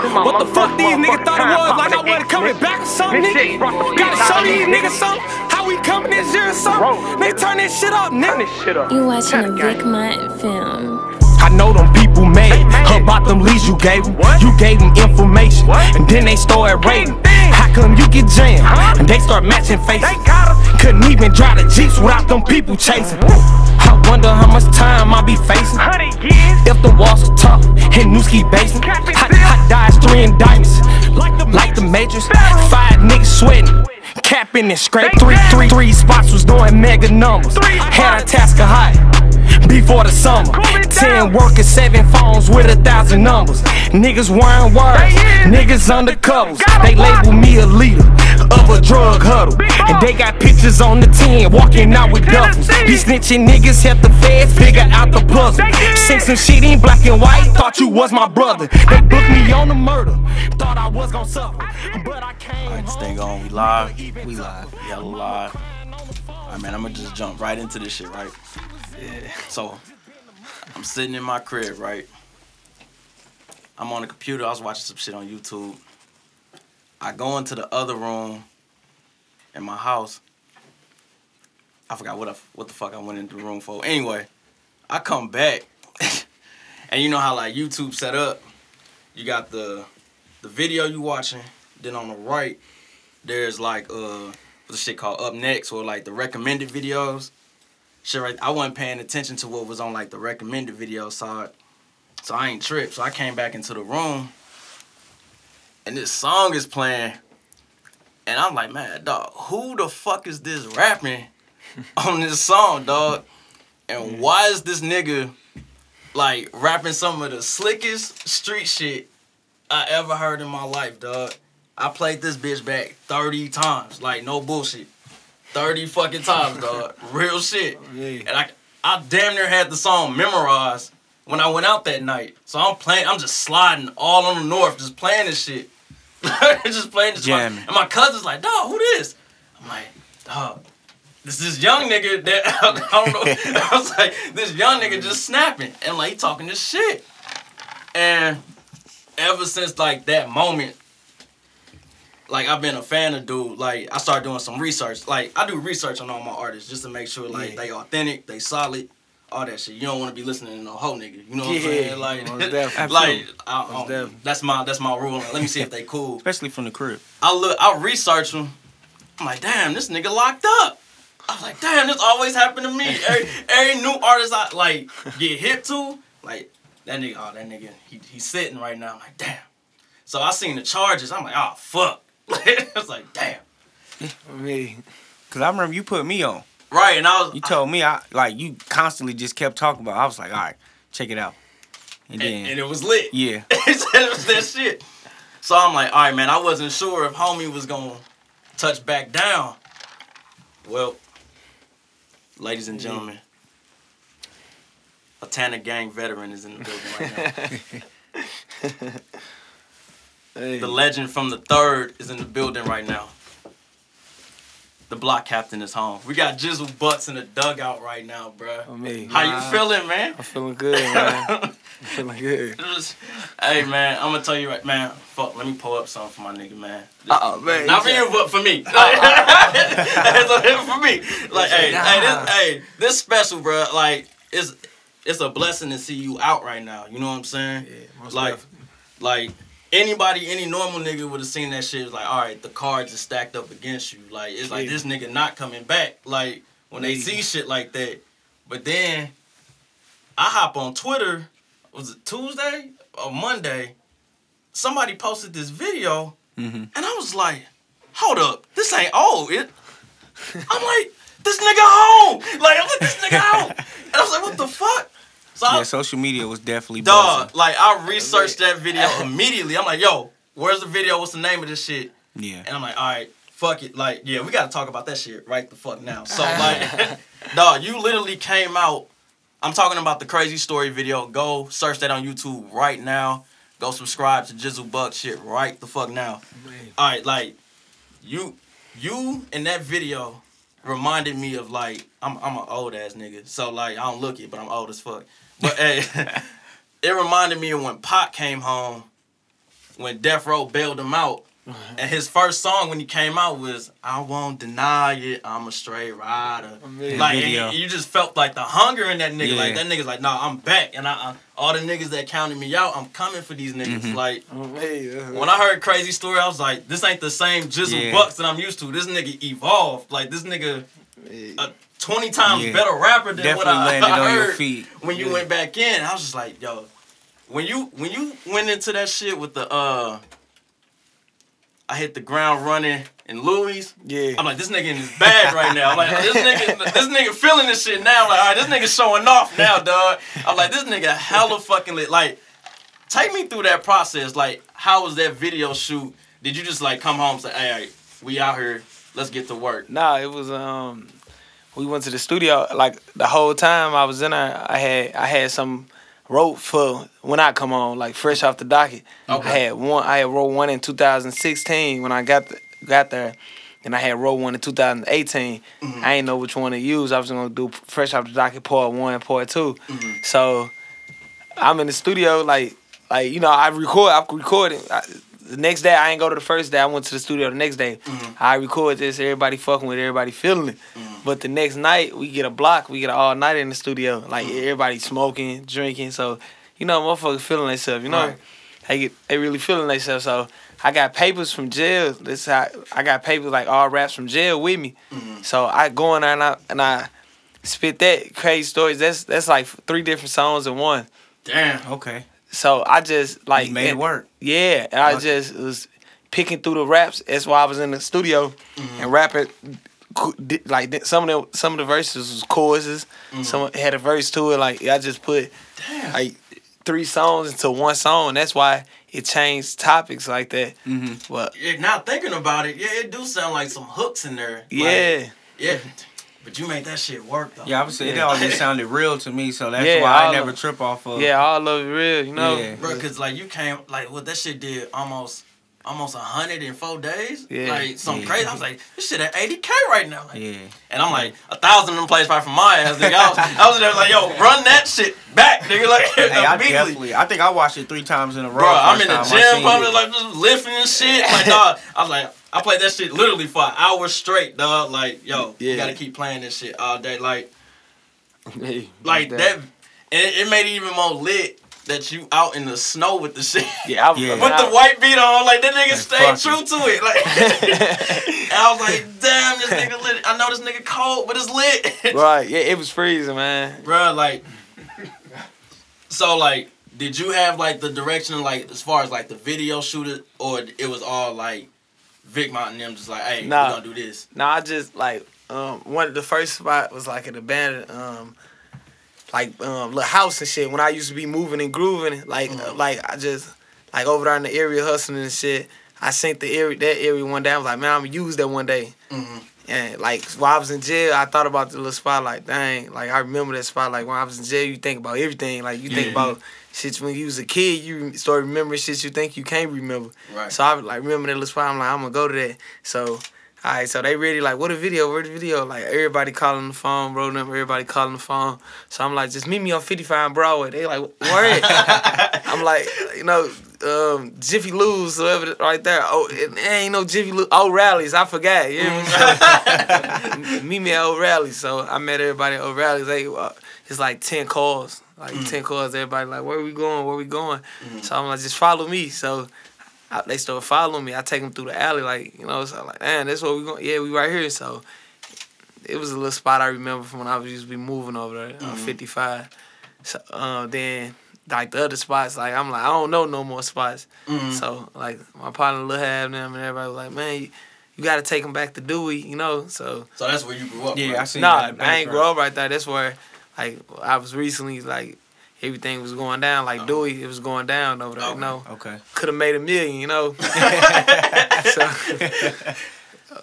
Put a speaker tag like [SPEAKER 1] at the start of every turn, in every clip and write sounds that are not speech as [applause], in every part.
[SPEAKER 1] What the fuck these niggas thought it was? Like I wasn't coming back or something, nigga? Gotta show these niggas something. How we coming this year or something? They turn this shit up, nigga.
[SPEAKER 2] You watching a Vic Mont film.
[SPEAKER 1] I know them people made about them leads you gave them. You gave them information, and then they started raiding. How come you get jammed? And they start matching faces. Couldn't even drive the jeeps without them people chasing. I wonder how much time I'll be facing. If the walls are tough in Newski basement, hot, hot dies three indictments. Like the majors, five niggas sweating. Capping and scrape three, three, three spots was doing mega numbers. Had a task of high before the summer. Ten workers, seven phones with a thousand numbers. Niggas wearing words, niggas undercovers. They label me a leader of a drug huddle. And they got pictures on the tin, walking out with duffels. These snitching niggas help the feds figure out the puzzle. Seen some shit in black and white, thought you was my brother. They booked me on the murder, thought I was gonna suffer. But I came
[SPEAKER 3] Alright, this thing on. We live. We live. Yeah, we live. Alright, man, I'm gonna just jump right into this shit, right? Yeah. So, I'm sitting in my crib, right? I'm on the computer. I was watching some shit on YouTube. I go into the other room in my house. I forgot what I, what the fuck I went into the room for. Anyway, I come back, [laughs] and you know how like YouTube set up. You got the the video you watching. Then on the right, there's like uh what's the shit called up next or like the recommended videos. Shit right. I wasn't paying attention to what was on like the recommended video side. So I ain't tripped. So I came back into the room and this song is playing. And I'm like, man, dog, who the fuck is this rapping [laughs] on this song, dog? And why is this nigga like rapping some of the slickest street shit I ever heard in my life, dog? I played this bitch back 30 times. Like, no bullshit. 30 fucking times, dog. Real shit. [laughs] And I, I damn near had the song memorized when I went out that night. So I'm playing, I'm just sliding all on the north, just playing this shit. [laughs] just playing this
[SPEAKER 4] Jamming.
[SPEAKER 3] And my cousin's like, dog, who this? I'm like, dog, this is young nigga that, [laughs] I don't know. I was like, this young nigga just snapping. And like, he talking this shit. And ever since like that moment, like I've been a fan of dude. Like I started doing some research. Like I do research on all my artists just to make sure like
[SPEAKER 4] Yeah.
[SPEAKER 3] they authentic, they solid, all that shit. You don't want to be listening to no hoe nigga. You know what I'm saying? Like,
[SPEAKER 4] most [laughs]
[SPEAKER 3] like I, um,
[SPEAKER 4] Most
[SPEAKER 3] I, that's my that's my rule. Let me see if they cool.
[SPEAKER 4] Especially from the crib.
[SPEAKER 3] I look, I research them. I'm like, damn, this nigga locked up. I was like, damn, this always happened to me. Every, [laughs] every new artist I like get hit to, like that nigga, oh that nigga, he he's sitting right now. I'm like, damn. So I seen the charges. I'm like, oh fuck. [laughs] it's like, damn.
[SPEAKER 4] Me. Cause I remember you put me on.
[SPEAKER 3] Right, and I was,
[SPEAKER 4] You told me I like you constantly just kept talking about. it. I was like, all right, check it out. And then
[SPEAKER 3] and, and it was lit.
[SPEAKER 4] yeah,
[SPEAKER 3] it [laughs] it was that shit. So I'm like, all right, man. I wasn't sure if homie was gonna touch back down. Well, ladies and gentlemen, a Tanner Gang veteran is in the building right now. [laughs] the legend from the third is in the building right now. The block captain is home. We got Jizzle Bucks in the dugout right now, bruh.
[SPEAKER 4] me.
[SPEAKER 3] How you feeling, man?
[SPEAKER 4] I'm feeling good, man. I'm [laughs] feeling good.
[SPEAKER 3] Just- hey man, I'm gonna tell you right, man. Fuck, let me pull up something for my nigga, man.
[SPEAKER 4] Uh oh, man.
[SPEAKER 3] Not for you, but for me. [laughs] for me. Like, hey, hey, this, hey, this special, bro. Like, it's it's a blessing to see you out right now. You know what I'm saying?
[SPEAKER 4] Yeah, most
[SPEAKER 3] like,
[SPEAKER 4] definitely.
[SPEAKER 3] like anybody, any normal nigga would have seen that shit. It's like, all right, the cards are stacked up against you. Like, it's like
[SPEAKER 4] Yeah.
[SPEAKER 3] this nigga not coming back. Like when they see shit like that. But then I hop on Twitter. Was it Tuesday or Monday? Somebody posted this video,
[SPEAKER 4] Mhm.
[SPEAKER 3] and I was like, "Hold up, this ain't old." It. [laughs] I'm like, "This nigga home!" Like, I'm like, "This nigga home," and I was like, "What the fuck?" So I,
[SPEAKER 4] Yeah, social media was definitely
[SPEAKER 3] Dog,
[SPEAKER 4] buzzing.
[SPEAKER 3] like I researched that video [laughs] immediately. I'm like, yo, where's the video? What's the name of this shit?
[SPEAKER 4] Yeah.
[SPEAKER 3] And I'm like, all right, fuck it. Like, yeah, we gotta talk about that shit right the fuck now. So [laughs] like, [laughs] dog, you literally came out. I'm talking about the crazy story video. Go search that on YouTube right now. Go subscribe to Jizzle Buck shit right the fuck now. All right, like you, you in that video reminded me of like I'm I'm an old ass nigga, so like I don't look it, but I'm old as fuck. But hey, [laughs] it reminded me of when Pop came home when Death Row bailed him out. And his first song when he came out was "I won't deny it, I'm a straight rider."
[SPEAKER 5] man.
[SPEAKER 3] Like and you just felt like the hunger in that nigga. Like that nigga's like, "Nah, I'm back." And I, I all the niggas that counted me out, I'm coming for these niggas.
[SPEAKER 4] Mm-hmm.
[SPEAKER 3] Like
[SPEAKER 5] Hey, uh,
[SPEAKER 3] when I heard Crazy Story, I was like, "This ain't the same Jizzle
[SPEAKER 4] Yeah.
[SPEAKER 3] Bucks that I'm used to. This nigga evolved. Like this nigga a 20 times
[SPEAKER 4] Yeah.
[SPEAKER 3] better rapper than what I, [laughs] I
[SPEAKER 4] on your
[SPEAKER 3] heard
[SPEAKER 4] feet.
[SPEAKER 3] when you went back in. I was just like, yo, when you when you went into that shit with the uh I hit the ground running in Louis.
[SPEAKER 5] yeah.
[SPEAKER 3] I'm like, this nigga in his bag right now. I'm like, this nigga, [laughs] this nigga feeling this shit now. I'm like, all right, this nigga showing off now, dog. I'm like, this nigga hella fucking lit. Like, take me through that process. Like, how was that video shoot? Did you just like come home and say, hey, all right, we out here, let's get to work?
[SPEAKER 5] Nah, it was um we went to the studio like the whole time I was in there I had I had some wrote for when I come on, like fresh off the docket.
[SPEAKER 3] Okay.
[SPEAKER 5] I had one I had wrote one in two thousand sixteen when I got the, got there. And I had wrote one in 2018. Mm-hmm. I ain't know which one to use. I was gonna do fresh off the docket part one, part 2 mm-hmm. So I'm in the studio, like, like you know, I record, I recorded. I, the next day, I ain't go to the first day. I went to the studio the next day. Mm-hmm. I record this. Everybody fucking with, everybody feeling it. Mm-hmm. But the next night, we get a block. We get an all night in the studio. Like mm-hmm. everybody smoking, drinking. So you know, motherfuckers feeling themselves. You know,
[SPEAKER 3] Right.
[SPEAKER 5] they get they really feeling themselves. So I got papers from jail. This how I got papers like all raps from jail with me. So I go in there and I and I spit that crazy stories. That's that's like three different songs in one.
[SPEAKER 3] Damn.
[SPEAKER 4] Okay.
[SPEAKER 5] So I just like
[SPEAKER 4] Like, made it work.
[SPEAKER 5] Yeah, and I just was picking through the raps. That's why I was in the studio and rapping. Like some of the some of the verses was choruses. Some had a verse to it. Like I just put
[SPEAKER 3] Damn.
[SPEAKER 5] like three songs into one song. That's why it changed topics like that.
[SPEAKER 4] Mm-hmm.
[SPEAKER 5] But
[SPEAKER 3] Yeah, now thinking about it, yeah, it do sound like some hooks in there. Like,
[SPEAKER 5] yeah,
[SPEAKER 3] yeah. But you made that shit work though.
[SPEAKER 4] Yeah, I was saying it all just sounded real to me, so that's
[SPEAKER 5] Yeah,
[SPEAKER 4] why I never
[SPEAKER 5] of-
[SPEAKER 4] trip off of.
[SPEAKER 5] yeah, all of it real. You know.
[SPEAKER 4] Yeah.
[SPEAKER 3] Bro, cause like you came like what that shit did almost almost a hundred in four days.
[SPEAKER 5] Yeah.
[SPEAKER 3] Like something
[SPEAKER 4] Yeah.
[SPEAKER 3] crazy. I was like, this shit at 80k right now. Like,
[SPEAKER 4] Yeah.
[SPEAKER 3] And I'm like, a thousand of them plays right from my ass, nigga. I was, I was there like, yo, run that shit back, nigga. Like
[SPEAKER 4] Hey, I definitely. I think I watched it three times in a row.
[SPEAKER 3] Bro, I'm in the gym, probably
[SPEAKER 4] it.
[SPEAKER 3] like just lifting and shit. Like, [laughs] dog, I was like, I played that shit literally for an hour straight, dog. Like, yo, you gotta keep playing this shit all day. Like, [laughs]
[SPEAKER 5] Hey,
[SPEAKER 3] like that, and it, it made it even more lit that you out in the snow with the shit.
[SPEAKER 5] Yeah, I was
[SPEAKER 4] Yeah.
[SPEAKER 3] With the white beat on, like that nigga
[SPEAKER 4] Like,
[SPEAKER 3] stayed true to it. Like, [laughs] [laughs] I was like, damn, this nigga lit. I know this nigga cold, but it's lit.
[SPEAKER 5] right. Yeah, it was freezing, man.
[SPEAKER 3] Bruh, like, so like, did you have like the direction, like as far as like the video shooter, or it was all like Vic Mountain them just like, hey,
[SPEAKER 5] Nah.
[SPEAKER 3] we gonna do this.
[SPEAKER 5] No, I just like um one of the first spot was like an abandoned um like um little house and shit. When I used to be moving and grooving, like uh, like I just like over there in the area hustling and shit. I sent the area that area one day. I was like, man, I'm gonna use that one day.
[SPEAKER 3] Mm-hmm.
[SPEAKER 5] And like while I was in jail, I thought about the little spot. Like, dang, like I remember that spot. Like when I was in jail, you think about everything. Like you think about shit when you was a kid. You start remembering shit you think you can't remember.
[SPEAKER 3] Right.
[SPEAKER 5] So I like remember that little spot. I'm like, I'm gonna go to that. So, all right. So they really like, what a video? Where the video? Like everybody calling the phone, bro. Them everybody calling the phone. So I'm like, just meet me on 55 Broadway. They like, where? [laughs] I'm like, you know, um, Jiffy Lube's, whatever, right there. Oh, it, it ain't no Jiffy Lube. Oh, rallies. I forgot. You hear me? [laughs] So, meet me at O'Reilly's. So I met everybody at O'Reilly's. They, uh, it's like 10 calls. Like 10 calls. Everybody like, where we going? Where we going? So I'm like, just follow me. So I, they start following me. I take them through the alley, like you know. So I'm like, man, that's where we going. Yeah, we right here. So it was a little spot I remember from when I was used to be moving over there on 55. So uh, then like the other spots, like I'm like I don't know no more spots.
[SPEAKER 3] Mm-hmm.
[SPEAKER 5] So like my partner Lil Hab them and everybody was like, man, you, you got to take them back to Dewey, you know. So
[SPEAKER 3] So that's where you grew up.
[SPEAKER 4] Yeah,
[SPEAKER 3] right?
[SPEAKER 4] I seen
[SPEAKER 5] nah,
[SPEAKER 4] that.
[SPEAKER 5] I ain't
[SPEAKER 4] background.
[SPEAKER 5] grow up right there. That's where like I was recently like. Everything was going down like Dewey. It was going down over there.
[SPEAKER 3] Okay.
[SPEAKER 5] You know,
[SPEAKER 4] Okay.
[SPEAKER 5] could have made a million. You know. [laughs] [laughs] so,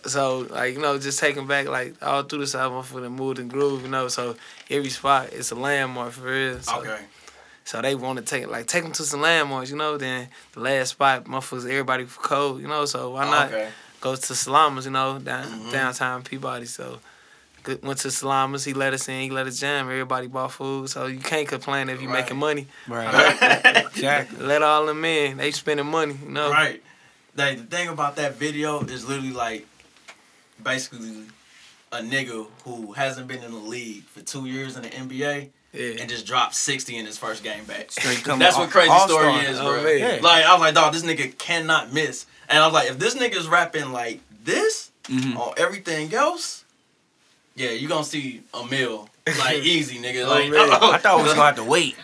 [SPEAKER 5] [laughs] so like you know, just taking back like all through the south, the mood and groove. You know, so every spot it's a landmark for real. So,
[SPEAKER 3] Okay.
[SPEAKER 5] So they want to take like take them to some landmarks. You know, then the last spot, motherfuckers, everybody for cold. You know, so why not
[SPEAKER 3] Okay.
[SPEAKER 5] go to Salamas? You know, down
[SPEAKER 3] Mhm.
[SPEAKER 5] downtown Peabody. So Good- Went to Salamas, he let us in, he let us jam. Everybody bought food, so you can't complain if you
[SPEAKER 3] Right.
[SPEAKER 5] making money.
[SPEAKER 4] Right. [laughs] exactly.
[SPEAKER 5] Let all them in, they spending money, you know.
[SPEAKER 3] Right. Like the thing about that video is literally like basically a nigga who hasn't been in the league for two years in the NBA
[SPEAKER 5] Yeah.
[SPEAKER 3] and just dropped 60 in his first game back.
[SPEAKER 4] Straight [laughs]
[SPEAKER 3] That's what crazy
[SPEAKER 4] all-star.
[SPEAKER 3] story is,
[SPEAKER 5] Oh,
[SPEAKER 3] bro.
[SPEAKER 5] man.
[SPEAKER 4] Yeah.
[SPEAKER 3] Like I was like, dog, this nigga cannot miss. And I was like, if this nigga's rapping like this
[SPEAKER 4] Mhm.
[SPEAKER 3] on everything else, yeah, you gonna see a mill [laughs] like easy, nigga.
[SPEAKER 5] Oh,
[SPEAKER 3] Like
[SPEAKER 5] man.
[SPEAKER 4] I thought we was gonna have to [laughs] wait.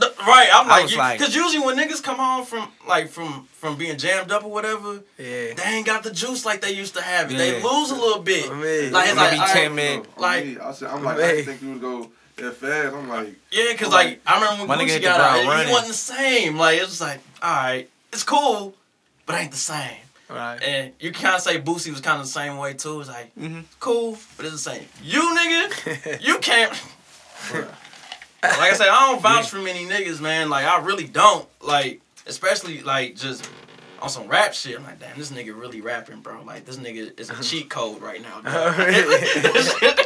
[SPEAKER 3] No, Right, I'm like,
[SPEAKER 4] was
[SPEAKER 3] you-
[SPEAKER 4] like-
[SPEAKER 3] cause usually when niggas come home from like from from being jammed up or whatever,
[SPEAKER 5] Yeah.
[SPEAKER 3] they ain't got the juice like they used to have. it. They lose a little bit.
[SPEAKER 5] Oh, man.
[SPEAKER 3] Like it's
[SPEAKER 4] Might
[SPEAKER 3] like,
[SPEAKER 4] be 10 minutes.
[SPEAKER 3] Like-
[SPEAKER 6] Like, I said, I'm like, I didn't think you would go that fast. I'm like,
[SPEAKER 3] yeah, cause like
[SPEAKER 6] like-
[SPEAKER 3] I remember when
[SPEAKER 4] nigga
[SPEAKER 3] Gucci
[SPEAKER 4] hit the
[SPEAKER 3] got
[SPEAKER 4] ground
[SPEAKER 3] out, he
[SPEAKER 4] running.
[SPEAKER 3] wasn't the same. Like it's just like, all right, it's cool, but ain't the same.
[SPEAKER 5] Right.
[SPEAKER 3] And you kind of say Boosie was kind of the same way too. It's like
[SPEAKER 4] Mhm.
[SPEAKER 3] cool, but it's the same. You nigga, [laughs] you can't. like I said, I don't vouch for many niggas, man. Like I really don't. Like especially like just on some rap shit. I'm like, damn, this nigga really rapping, bro. Like this nigga is a cheat code right now. dog. [laughs]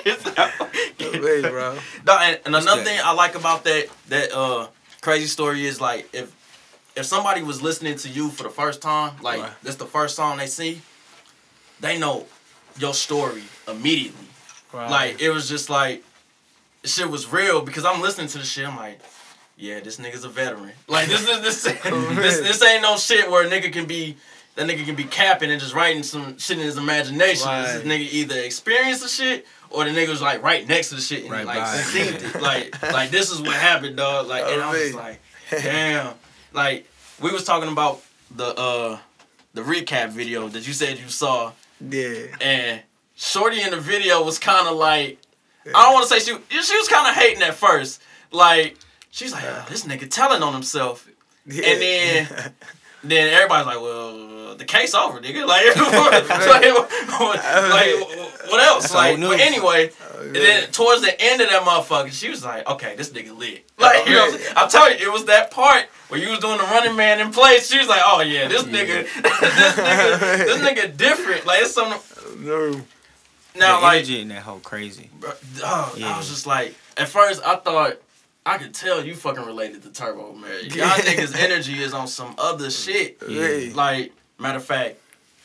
[SPEAKER 3] [laughs]
[SPEAKER 5] Wait, bro.
[SPEAKER 3] No, and, and another
[SPEAKER 4] that?
[SPEAKER 3] thing I like about that that uh crazy story is like if if somebody was listening to you for the first time, like
[SPEAKER 5] Right.
[SPEAKER 3] this the first song they see, they know your story immediately.
[SPEAKER 5] Right.
[SPEAKER 3] Like it was just like shit was real because I'm listening to the shit. I'm like, yeah, this nigga's a veteran. [laughs] Like this is this this, [laughs] this ain't no shit where a nigga can be that nigga can be capping and just writing some shit in his imagination. This nigga either experienced the shit or the nigga was like right next to the shit and
[SPEAKER 4] Right
[SPEAKER 3] like seen it. Like [laughs] like this is what happened, dog. Like and I was just like, damn. Like we was talking about the uh the recap video that you said you saw.
[SPEAKER 5] Yeah.
[SPEAKER 3] and Shorty in the video was kind of like, I don't want to say she she was kind of hating at first, like she's like, "Oh, this nigga telling on himself,
[SPEAKER 5] yeah.
[SPEAKER 3] and then [laughs] then everybody's like, well, the case over, nigga, [laughs] like, [laughs] like, like, what else,
[SPEAKER 4] That's
[SPEAKER 3] like, but anyway. And then towards the end of that motherfucker, she was like, "Okay, this nigga lit." Like, you know, what I'm saying? I'm telling you, it was that part where you was doing the running man in place. She was like, "Oh yeah, this nigga, [laughs] this nigga, this [laughs] nigga different." Like it's something.
[SPEAKER 5] no.
[SPEAKER 3] Now,
[SPEAKER 4] the
[SPEAKER 3] like,
[SPEAKER 4] energy in that whole crazy.
[SPEAKER 3] Bro, dog, I was just like, at first I thought I could tell you fucking related to Turbo, man. [laughs] Y'all niggas' energy is on some other shit.
[SPEAKER 5] Yeah.
[SPEAKER 3] Like, matter of fact,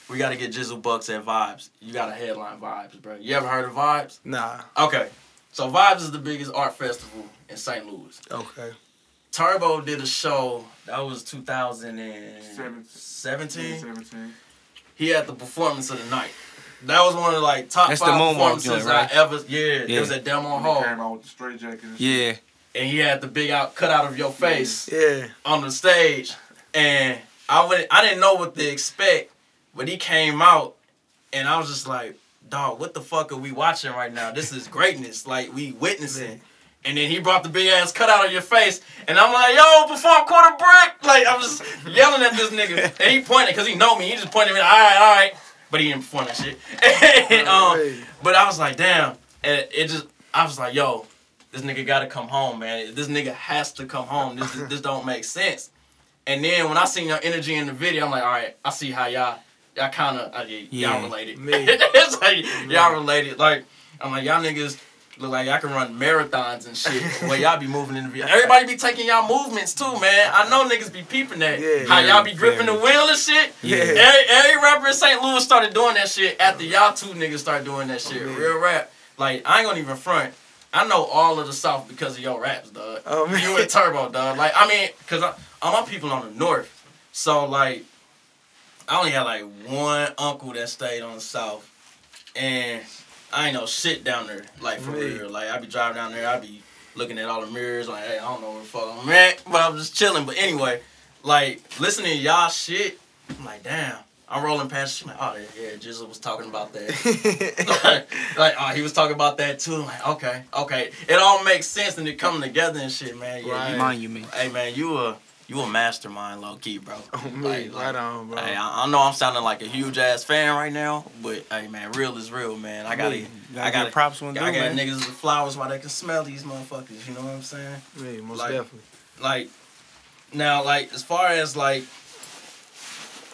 [SPEAKER 3] we gotta get Jizzle Bucks at Vibes. You gotta headline Vibes, bro. You ever heard of Vibes?
[SPEAKER 5] Nah.
[SPEAKER 3] Okay. So Vibes is the biggest art festival in St. Louis.
[SPEAKER 5] Okay.
[SPEAKER 3] Turbo did a show that was 2017.
[SPEAKER 6] 17.
[SPEAKER 3] He had the performance of the night. That was one of the like top
[SPEAKER 4] That's
[SPEAKER 3] five
[SPEAKER 4] Moonwalk
[SPEAKER 3] performances
[SPEAKER 4] joint, right?
[SPEAKER 3] I ever. Yeah, it
[SPEAKER 4] Yeah.
[SPEAKER 3] was at Delmar
[SPEAKER 6] He
[SPEAKER 3] Hall.
[SPEAKER 6] came out with the straight jacket and.
[SPEAKER 4] Yeah.
[SPEAKER 3] and he had the big out cut out of your face
[SPEAKER 5] Yeah.
[SPEAKER 3] on the stage, and I went. I didn't know what to expect, but he came out, and I was just like, "Dog, what the fuck are we watching right now? This is greatness. Like we witnessing." And then he brought the big ass cut out of your face, and I'm like, "Yo, perform quarter brick!" Like I was yelling at this nigga, [laughs] and he pointed because he know me. He just pointed at me, all right, all right, but he didn't perform that shit. [laughs] and, um, but I was like, damn. And it just, I was like, yo, this nigga gotta come home, man. This nigga has to come home. This [laughs] this don't make sense. And then when I seen your energy in the video, I'm like, all right, I see how y'all, y'all kind of, uh,
[SPEAKER 4] Yeah.
[SPEAKER 3] y'all related.
[SPEAKER 5] Me.
[SPEAKER 3] it's like y'all related. Like I'm like, y'all niggas look like y'all can run marathons and shit. the way y'all be moving in the video. Everybody be taking y'all movements too, man. I know niggas be peeping that.
[SPEAKER 5] Yeah.
[SPEAKER 3] how y'all be
[SPEAKER 4] Yeah,
[SPEAKER 3] gripping the wheel and shit.
[SPEAKER 5] Yeah.
[SPEAKER 3] Every, every rapper in St. Louis started doing that shit after y'all two niggas started doing that shit.
[SPEAKER 5] Oh, man.
[SPEAKER 3] Real rap. Like, I ain't gonna even front. I know all of the South because of your raps, dog.
[SPEAKER 5] Oh, man.
[SPEAKER 3] You and Turbo, dog. Like, I mean, because all my people on the North. So, like, I only had, like, one uncle that stayed on the South. And I ain't know shit down there, like, for
[SPEAKER 5] Man.
[SPEAKER 3] real. Like, I be driving down there, I be looking at all the mirrors, like, hey, I don't know where the fuck I'm at. But I'm just chilling. But anyway, like, listening to y'all shit, I'm like, damn. I'm rolling past. I'm like, oh yeah, Jizzle was talking about that. [laughs] like, [laughs] oh, he was talking about that too. I'm like, okay, okay. It all makes sense and it coming together and shit, man. Yeah,
[SPEAKER 5] Right.
[SPEAKER 3] you-
[SPEAKER 4] Monument.
[SPEAKER 3] hey man, you a you a mastermind, low key, bro. [laughs]
[SPEAKER 5] Oh, me.
[SPEAKER 3] Like- like-
[SPEAKER 5] right on, bro.
[SPEAKER 3] Hey, I, I know I'm sounding like a huge ass fan right now, but hey man, real is real, man. I gotta,
[SPEAKER 4] You
[SPEAKER 3] I
[SPEAKER 4] gotta, props when
[SPEAKER 3] I got niggas with flowers while they can smell these motherfuckers. You know what I'm saying?
[SPEAKER 5] Me, most
[SPEAKER 3] like-
[SPEAKER 5] definitely.
[SPEAKER 3] like now like as far as like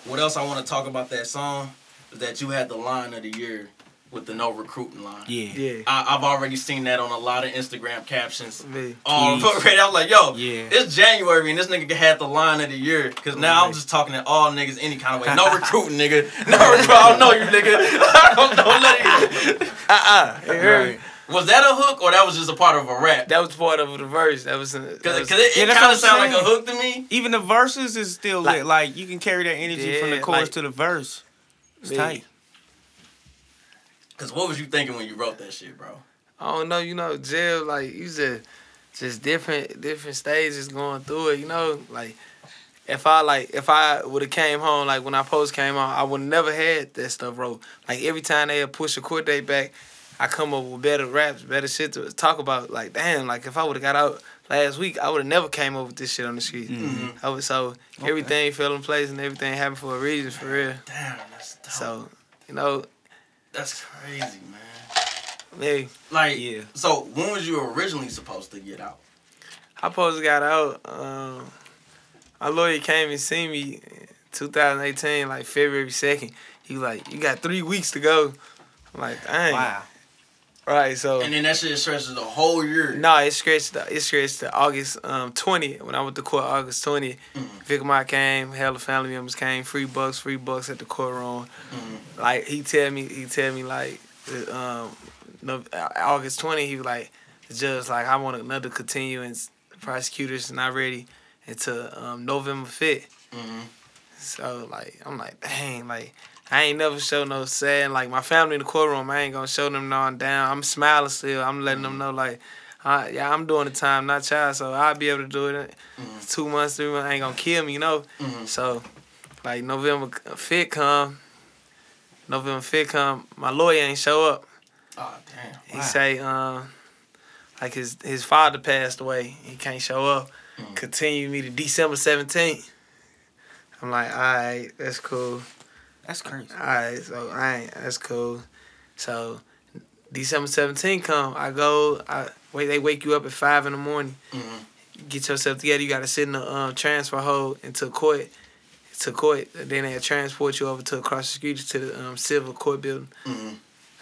[SPEAKER 3] what else I want to talk about that song is that you had the line of the year with the no recruiting line.
[SPEAKER 4] Yeah.
[SPEAKER 5] Yeah.
[SPEAKER 3] I, I've already seen that on a lot of Instagram captions.
[SPEAKER 5] Me.
[SPEAKER 3] Oh,
[SPEAKER 4] Tweets.
[SPEAKER 3] I was [laughs] like, yo,
[SPEAKER 4] Yeah.
[SPEAKER 3] it's January and this nigga had the line of the year. Cause now I'm just talking to all niggas any kind of way. No [laughs] recruiting, nigga. No recruiting. I don't know you, nigga. [laughs] I don't know none of you.
[SPEAKER 5] Uh-uh. You?
[SPEAKER 4] Right.
[SPEAKER 3] Was that a hook or that was just a part of a rap?
[SPEAKER 5] That was part of the verse. That was.
[SPEAKER 3] Cause,
[SPEAKER 5] was
[SPEAKER 3] 'cause it,
[SPEAKER 4] Yeah,
[SPEAKER 3] it kind of sound
[SPEAKER 4] I'm
[SPEAKER 3] like a hook to me.
[SPEAKER 4] Even the verses is still
[SPEAKER 5] Like-
[SPEAKER 4] lit. Like you can carry that energy from the chorus
[SPEAKER 5] like-
[SPEAKER 4] to the verse. It's
[SPEAKER 5] Yeah.
[SPEAKER 4] tight.
[SPEAKER 3] Cause what was you thinking when you wrote that shit, bro?
[SPEAKER 5] I don't know, you know, jail like you just just different different stages going through it, you know, like if I like if I would have came home like when I post came on, I would have never had that stuff wrote. Like every time they push a court date back, I come up with better raps, better shit to talk about. Like damn, like if I would have got out last week, I would have never came up with this shit on the street. Mm-hmm. I was so everything fell in place and everything happened for a reason for real.
[SPEAKER 3] Damn, that's dope.
[SPEAKER 5] So you know,
[SPEAKER 3] that's crazy, man.
[SPEAKER 5] me.
[SPEAKER 3] Like,
[SPEAKER 4] Yeah.
[SPEAKER 3] so when was you originally supposed to get out?
[SPEAKER 5] I supposed to got out. Um, my lawyer came and seen me in 2018, like February 2nd. He was like, You got three weeks to go. I'm like, Dang.
[SPEAKER 4] Wow.
[SPEAKER 5] Right, so.
[SPEAKER 3] And then that shit stretches the whole year.
[SPEAKER 5] No, it stretched. It stretched to August um, 20th. When I went to court, August 20th, Vic Mott came, hella family members came, free bucks, free bucks at the courtroom. Like he tell me, he tell me like, um, no, August twenty he was like, the judge like, I want another continuance. The prosecutor's not ready until um, November 5th. So like, I'm like, dang, like. I ain't never show no sad. Like my family in the courtroom, I ain't gonna show them no I'm down. I'm smiling still. I'm letting them know like, I, yeah, I'm doing the time, not child. So I'll be able to do it. in mm-hmm. Two months, three months ain't gonna kill me, you know. Mm-hmm. So, like November fifth come, November fifth come. My lawyer ain't show up.
[SPEAKER 3] Oh damn.
[SPEAKER 5] He say, um, like his his father passed away. He can't show up. Mm. Continue me to December seventeenth. I'm like, all right, that's cool.
[SPEAKER 4] That's crazy.
[SPEAKER 5] Alright, so I ain't that's cool. So December 17th come, I go, I wait they wake you up at five in the morning. Get yourself together, you gotta sit in the um, transfer hold into court. To court. Then they transport you over to across the street to the um, civil court building.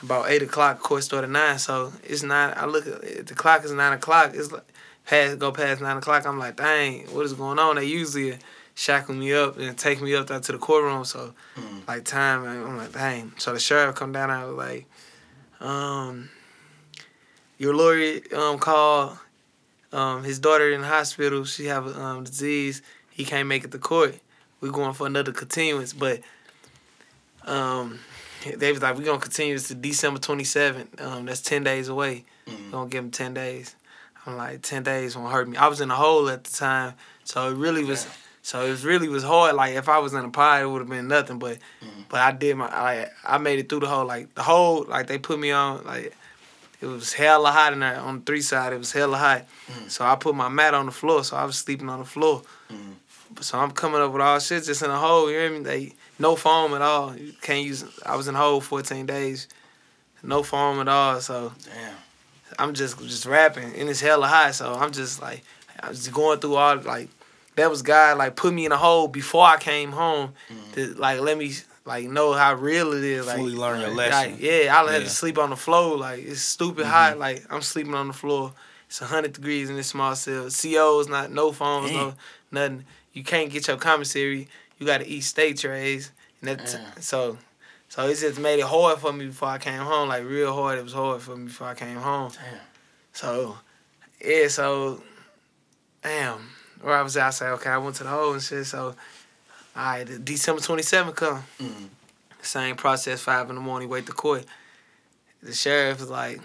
[SPEAKER 5] About eight o'clock, court start at nine. So it's nine I look at the clock is nine o'clock. It's like past go past nine o'clock. I'm like, dang, what is going on? They usually shackle me up and take me up there to the courtroom. So like time, I'm like, dang. So the sheriff come down. I was like, um, your lawyer um called um his daughter in the hospital. She have a um disease. He can't make it to court. We going for another continuance, but um. They was like, we gonna continue this to December twenty seventh. Um, that's ten days away. We gonna give him ten days. I'm like, ten days won't hurt me. I was in a hole at the time, so it really was. So it was really was hard. Like if I was in a pod, it would have been nothing. But mm-hmm. but I did my like I made it through the whole like the whole like they put me on like it was hella hot in there on the three side. It was hella hot. Mm-hmm. So I put my mat on the floor. So I was sleeping on the floor. Mm-hmm. So I'm coming up with all shit just in a hole. You hear me? They no foam at all. You can't use. I was in a hole 14 days. No foam at all. So
[SPEAKER 3] Damn.
[SPEAKER 5] I'm just just rapping and it's hella hot. So I'm just like I was just going through all like that was God like put me in a hole before I came home to like let me like know how real it is. Like
[SPEAKER 4] Fully learn your
[SPEAKER 5] like,
[SPEAKER 4] lesson.
[SPEAKER 5] yeah, I had
[SPEAKER 4] Yeah. Mm-hmm.
[SPEAKER 5] to sleep on the floor. Like it's stupid hot. Like I'm sleeping on the floor. It's hundred degrees in this small cell. COs not no phones, no nothing. You can't get your commissary. You got to eat steak trays, and that so. So it just made it hard for me before I came home. Like real hard. It was hard for me before I came home.
[SPEAKER 3] Damn.
[SPEAKER 5] So, yeah, so, damn. Where I was at, I said, okay, I went to the hole and shit. So, all right, December 27th come. Same process, 5 in the morning, wait the court. The sheriff was like,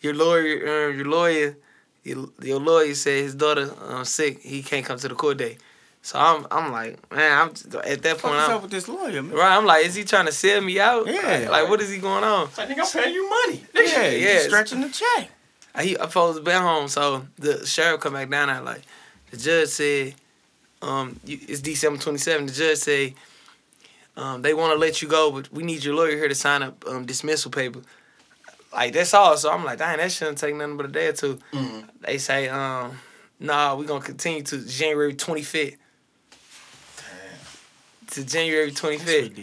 [SPEAKER 5] your lawyer, uh, your lawyer, your, your lawyer said his daughter um, sick. He can't come to the court date. So I'm, I'm like, man, I'm at that point.
[SPEAKER 4] What's
[SPEAKER 5] I'm,
[SPEAKER 4] up with this lawyer, man?
[SPEAKER 5] right, I'm like, is he trying to sell me out?
[SPEAKER 4] Yeah.
[SPEAKER 5] Like, like, what is he going on?
[SPEAKER 3] It's like nigga, I'm paying you money.
[SPEAKER 4] Yeah,
[SPEAKER 5] Yeah,
[SPEAKER 4] yeah, stretching the check.
[SPEAKER 5] He I supposed to be home, so the sheriff come back down there like the judge said, um, you, it's December twenty seventh. The judge said, um, they want to let you go, but we need your lawyer here to sign up um, dismissal paper. Like that's all. So I'm like, dang, that shouldn't take nothing but a day or 2 They say, um, nah, we gonna continue to January twenty fifth. To January twenty fifth.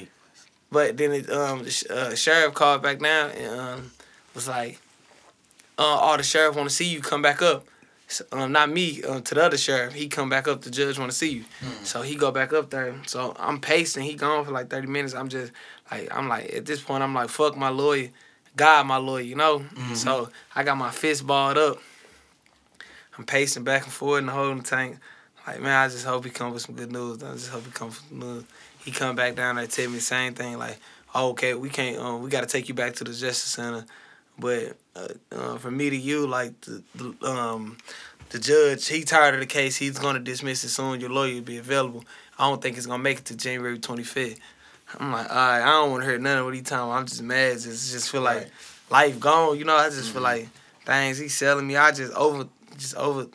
[SPEAKER 5] But then it, um, the sh- uh, sheriff called back down and um, was like, uh, "All the sheriff want to see you come back up." So, um, not me, um, to the other sheriff. He come back up. The judge want to see you. So he go back up there. So I'm pacing. He gone for like thirty minutes. I'm just like I'm like at this point I'm like fuck my lawyer, God my lawyer. You know. So I got my fist balled up. I'm pacing back and forth in the holding tank. Like man, I just hope he come with some good news. I just hope he come with some news. He come back down there tell me the same thing. Like, oh, okay, we can't. Um, we got to take you back to the justice center. But uh, uh, from me to you, like the, the um the judge, he tired of the case. He's gonna dismiss it soon. Your lawyer will be available. I don't think it's gonna make it to January 25th. I'm like, all right, I don't want to hear none of what he talking. about. I'm just mad. Just just feel like
[SPEAKER 3] Right.
[SPEAKER 5] life gone. You know, I just feel like things he selling me. I just over just over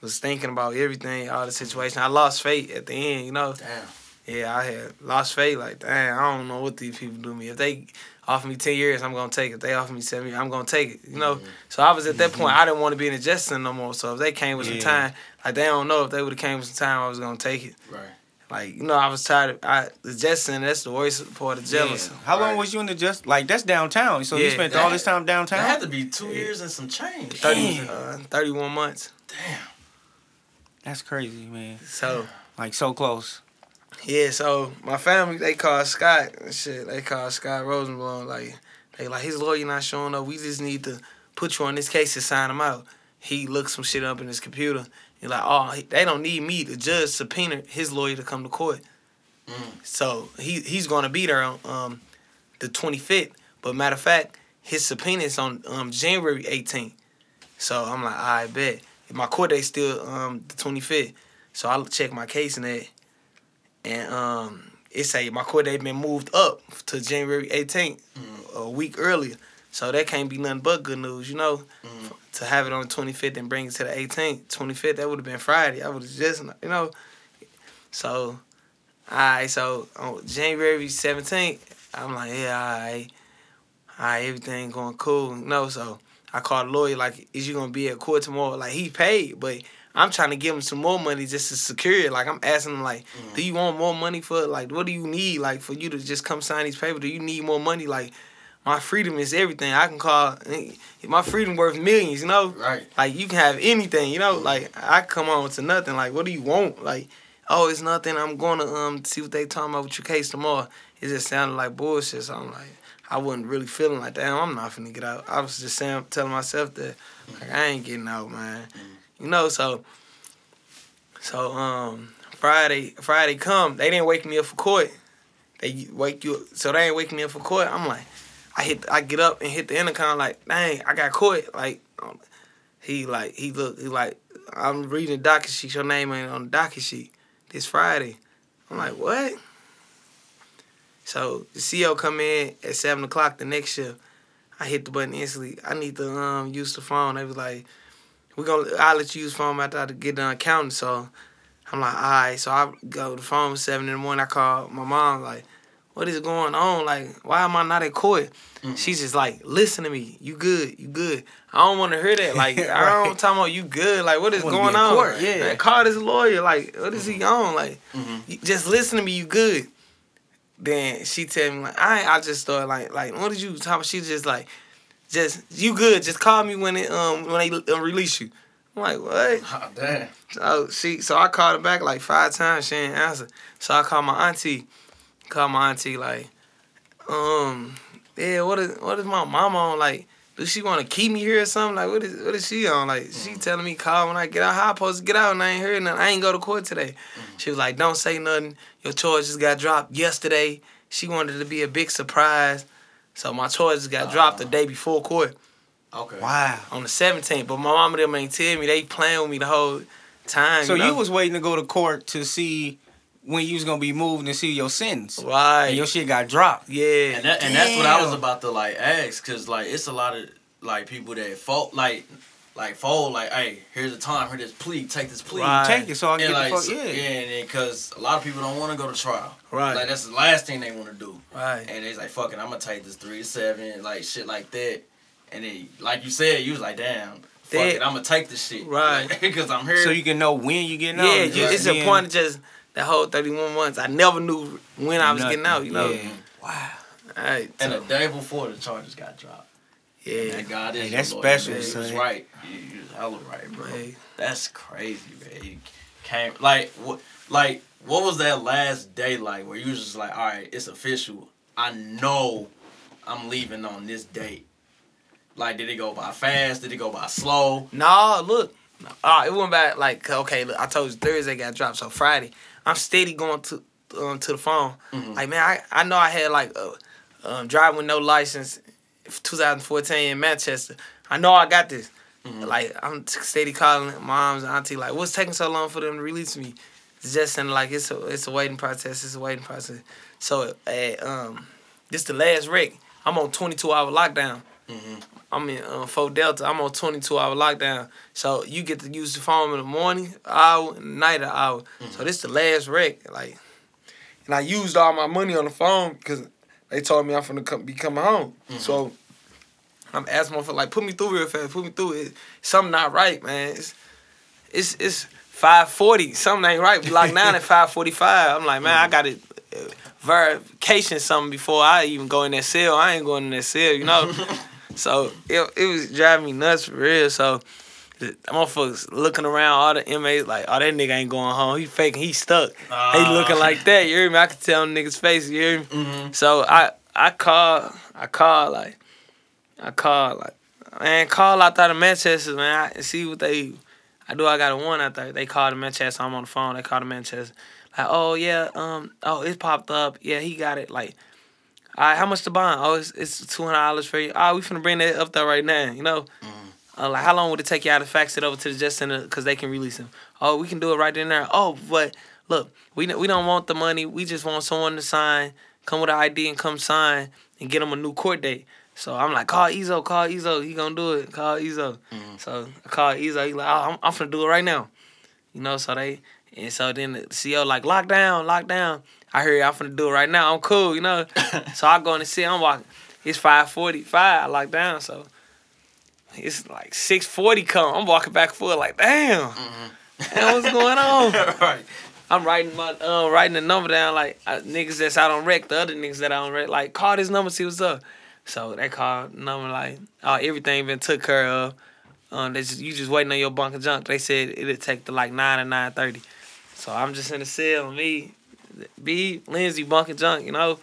[SPEAKER 5] was thinking about everything, all the situation. I lost faith at the end. You know.
[SPEAKER 3] Damn.
[SPEAKER 5] Yeah, I had lost faith. Like, damn, I don't know what these people do me. If they offer me ten years, I'm gonna take it. They offer me seven years, I'm gonna take it. You know. So I was at that point. I didn't want to be in the justice no more. So if they came with some time, like they don't know if they would have came with some time, I was gonna take it.
[SPEAKER 3] Right.
[SPEAKER 5] Like you know, I was tired. Of, I the justice center. That's the worst part of jail.
[SPEAKER 4] Yeah.
[SPEAKER 5] So,
[SPEAKER 4] How long was you in the just like that's downtown? So you spent
[SPEAKER 3] That-
[SPEAKER 4] all this time downtown.
[SPEAKER 3] That had to be two years and some change.
[SPEAKER 5] 30, uh, 31 months.
[SPEAKER 3] Damn.
[SPEAKER 4] That's crazy, man.
[SPEAKER 5] So
[SPEAKER 4] Like so close.
[SPEAKER 5] Yeah, so my family they called Scott and shit. They called Scott Rosenblum. Like they like his lawyer not showing up. We just need to put you on this case and sign him out. He looked some shit up in his computer. He's like, oh, they don't need me. The judge subpoenaed his lawyer to come to court. So he he's gonna be there on um, the 25th. But matter of fact, his subpoena is on um, January 18th. So I'm like, I bet. My court date still um, the 25th. So I check my case and that, and um, it say my court date been moved up to January 18th, a week earlier. So that can't be nothing but good news, you know. To have it on the 25th and bring it to the 18th, 25th, that would have been Friday. I would have just, you know. So, alright, so on January 17th, I'm like, yeah, alright, alright, everything going cool, you know. So I called the lawyer, like, is you gonna be at court tomorrow? Like, he paid, but I'm trying to give him some more money just to secure it. Like, I'm asking him, like, do mm. you want more money for it? Like, what do you need, like, for you to just come sign these papers? Do you need more money? Like, my freedom is everything. I can call eh, my freedom worth millions, you know.
[SPEAKER 3] Right.
[SPEAKER 5] Like you can have anything, you know. Mm. Like I come on to nothing. Like what do you want? Like oh, it's nothing. I'm going to um see what they talking about with your case tomorrow. It just sounded like bullshit. So I'm like, I wasn't really feeling like damn. I'm not finna get out. I was just saying, telling myself that like I ain't getting out, man. Mm. You know. So so um Friday Friday come. They didn't wake me up for court. They wake you. So they ain't waking me up for court. I'm like. I hit, I get up and hit the intercom like, dang, I got caught. Like, um, he like, he look, he like, I'm reading the docket sheet. Your name ain't on the docket sheet this Friday. I'm like, what? So the CEO come in at seven o'clock the next shift. I hit the button instantly. I need to um use the phone. They was like, we gonna, I'll let you use phone after I get done counting. So I'm like, all right. So I go to the phone seven in the morning. I call my mom like, what is going on? Like, why am I not at court? She's just like, listen to me. You good? You good? I don't want to hear that. Like, [laughs] I don't talking about you good. Like, what is going on?
[SPEAKER 4] court, yeah.
[SPEAKER 5] Man, call this lawyer. Like, what is he on? Like, you- just listen to me. You good? Then she tell me like, I I just started like, like, what did you talk? about? She just like, just you good? Just call me when it um when they uh, release you. I'm like, what?
[SPEAKER 3] Oh, damn.
[SPEAKER 5] So she, so I called her back like five times. She didn't answer. So I called my auntie. Called my auntie like, um, yeah, what is what is my mama on? Like, does she want to keep me here or something? Like, what is what is she on? Like, she telling me call when I get out. How I supposed to get out and I ain't heard nothing. I ain't go to court today. She was like, don't say nothing. Your charges got dropped yesterday. She wanted it to be a big surprise. So my charges got dropped the uh-huh. day before court
[SPEAKER 3] Okay.
[SPEAKER 4] Wow.
[SPEAKER 5] on the 17th. But my mama them ain't tell me. They playing with me the whole time.
[SPEAKER 4] So
[SPEAKER 5] you, know?
[SPEAKER 4] you was waiting to go to court to see when you was gonna be moved and see your sentence.
[SPEAKER 5] right.
[SPEAKER 4] And your shit got dropped.
[SPEAKER 5] yeah.
[SPEAKER 3] And that, and that's what I was about to like ask, cause like it's a lot of like people that fault like like fold like, hey, here's the time, here's this plea, take this plea.
[SPEAKER 5] Right.
[SPEAKER 4] Take it so I can
[SPEAKER 3] And
[SPEAKER 4] get
[SPEAKER 3] like,
[SPEAKER 4] the fuck.
[SPEAKER 3] so-
[SPEAKER 4] Yeah.
[SPEAKER 3] and then cause a lot of people don't want to go to trial.
[SPEAKER 5] Right.
[SPEAKER 3] Like that's the last thing they want to do.
[SPEAKER 5] right.
[SPEAKER 3] And it's like, fuck it, I'm gonna take this three to seven, like shit like that. And then, like you said, you was like, damn, fuck
[SPEAKER 5] That-
[SPEAKER 3] it, I'm gonna take this shit.
[SPEAKER 5] Right. [laughs]
[SPEAKER 3] Because I'm here.
[SPEAKER 4] So you can know when you getting out.
[SPEAKER 5] Yeah,
[SPEAKER 4] and
[SPEAKER 5] it's
[SPEAKER 4] then-
[SPEAKER 5] a point of just that whole 31 months. I never knew when I was getting out, you know?
[SPEAKER 4] Yeah. Wow.
[SPEAKER 5] Alright,
[SPEAKER 3] And
[SPEAKER 5] so,
[SPEAKER 3] the day before the charges got dropped.
[SPEAKER 5] Yeah,
[SPEAKER 3] Man, God
[SPEAKER 4] Hey,
[SPEAKER 3] is
[SPEAKER 4] that's
[SPEAKER 3] your
[SPEAKER 4] special,
[SPEAKER 3] man. You was
[SPEAKER 4] son.
[SPEAKER 3] right. You, was hella right, bro.
[SPEAKER 5] Hey.
[SPEAKER 3] That's crazy, man. Came like what? Like what was that last day like? Where you was just like, all right, it's official. I know I'm leaving on this date. Like, did it go by fast? Did it go by slow?
[SPEAKER 5] Nah, look. Uh, it went by like okay. Look, I told you Thursday got dropped, so Friday I'm steady going to um, to the phone.
[SPEAKER 3] Mhm.
[SPEAKER 5] Like man, I, I know I had like a um, driving with no license, 2014 in Manchester. I know I got this.
[SPEAKER 3] Mhm.
[SPEAKER 5] Like I'm steady calling moms auntie like, what's taking so long for them to release me? It's just and like it's a it's a waiting process. It's a waiting process. So uh, um, this the last wreck. I'm on 22 hour lockdown.
[SPEAKER 3] Mhm.
[SPEAKER 5] I'm in uh, Fort Delta. I'm on 22 hour lockdown. So you get to use the phone in the morning hour and night hour. So this the last wreck. Like, and I used all my money on the phone because they told me I'm finna come, be coming home. So I'm asking for like, put me through real fast. Put me through it. Something not right, man. It's it's it's 540. Something ain't right. We nine at [laughs] 545. I'm like, man, I got it. Uh, verification something before I even go in that cell. I ain't going in that cell, you know. [laughs] so it, it was driving me nuts for real. So the motherfuckers looking around, all the inmates like, oh that nigga ain't going home. He faking, he stuck. he
[SPEAKER 3] Ah.
[SPEAKER 5] looking like that. You hear me? I could tell niggas face. You hear me?
[SPEAKER 3] Mhm.
[SPEAKER 5] So I I call I call like I call like man call out there to Manchester man I see what they I do I got a one out there they called to Manchester I'm on the phone they called to Manchester like oh yeah um oh it popped up yeah he got it like all right how much the bond oh it's it's two hundred dollars for you oh we finna bring that up there right now you know uh, like how long would it take y'all to fax it over to the Just Center? Because they can release him oh we can do it right in there. Oh but look we we don't want the money. We just want someone to sign come with an ID and come sign and get him a new court date. So I'm like, call Ezo, call Ezo, he gonna do it, call Ezo. So I call Ezo, he like, oh, I'm, I'm finna do it right now. You know, so they, and so then the CEO like, lock down, lock down. I heard I'm finna do it right now, I'm cool, you know. [laughs] so I go in the city, I'm walking, it's 545, I lock down, so it's like 640 come, I'm walking back and forth like, damn, damn what's going on? [laughs]
[SPEAKER 3] right.
[SPEAKER 5] I'm writing my uh, writing the number down like uh, niggas that's out on rec, the other niggas that I don't rec, like call this number, see what's up. So they call number like, oh everything been took care of. Um, they just you just waiting on your bunk of junk. They said it'd take to like nine or nine thirty. So I'm just in the cell, me, B, Lindsay, bunk of junk, you know.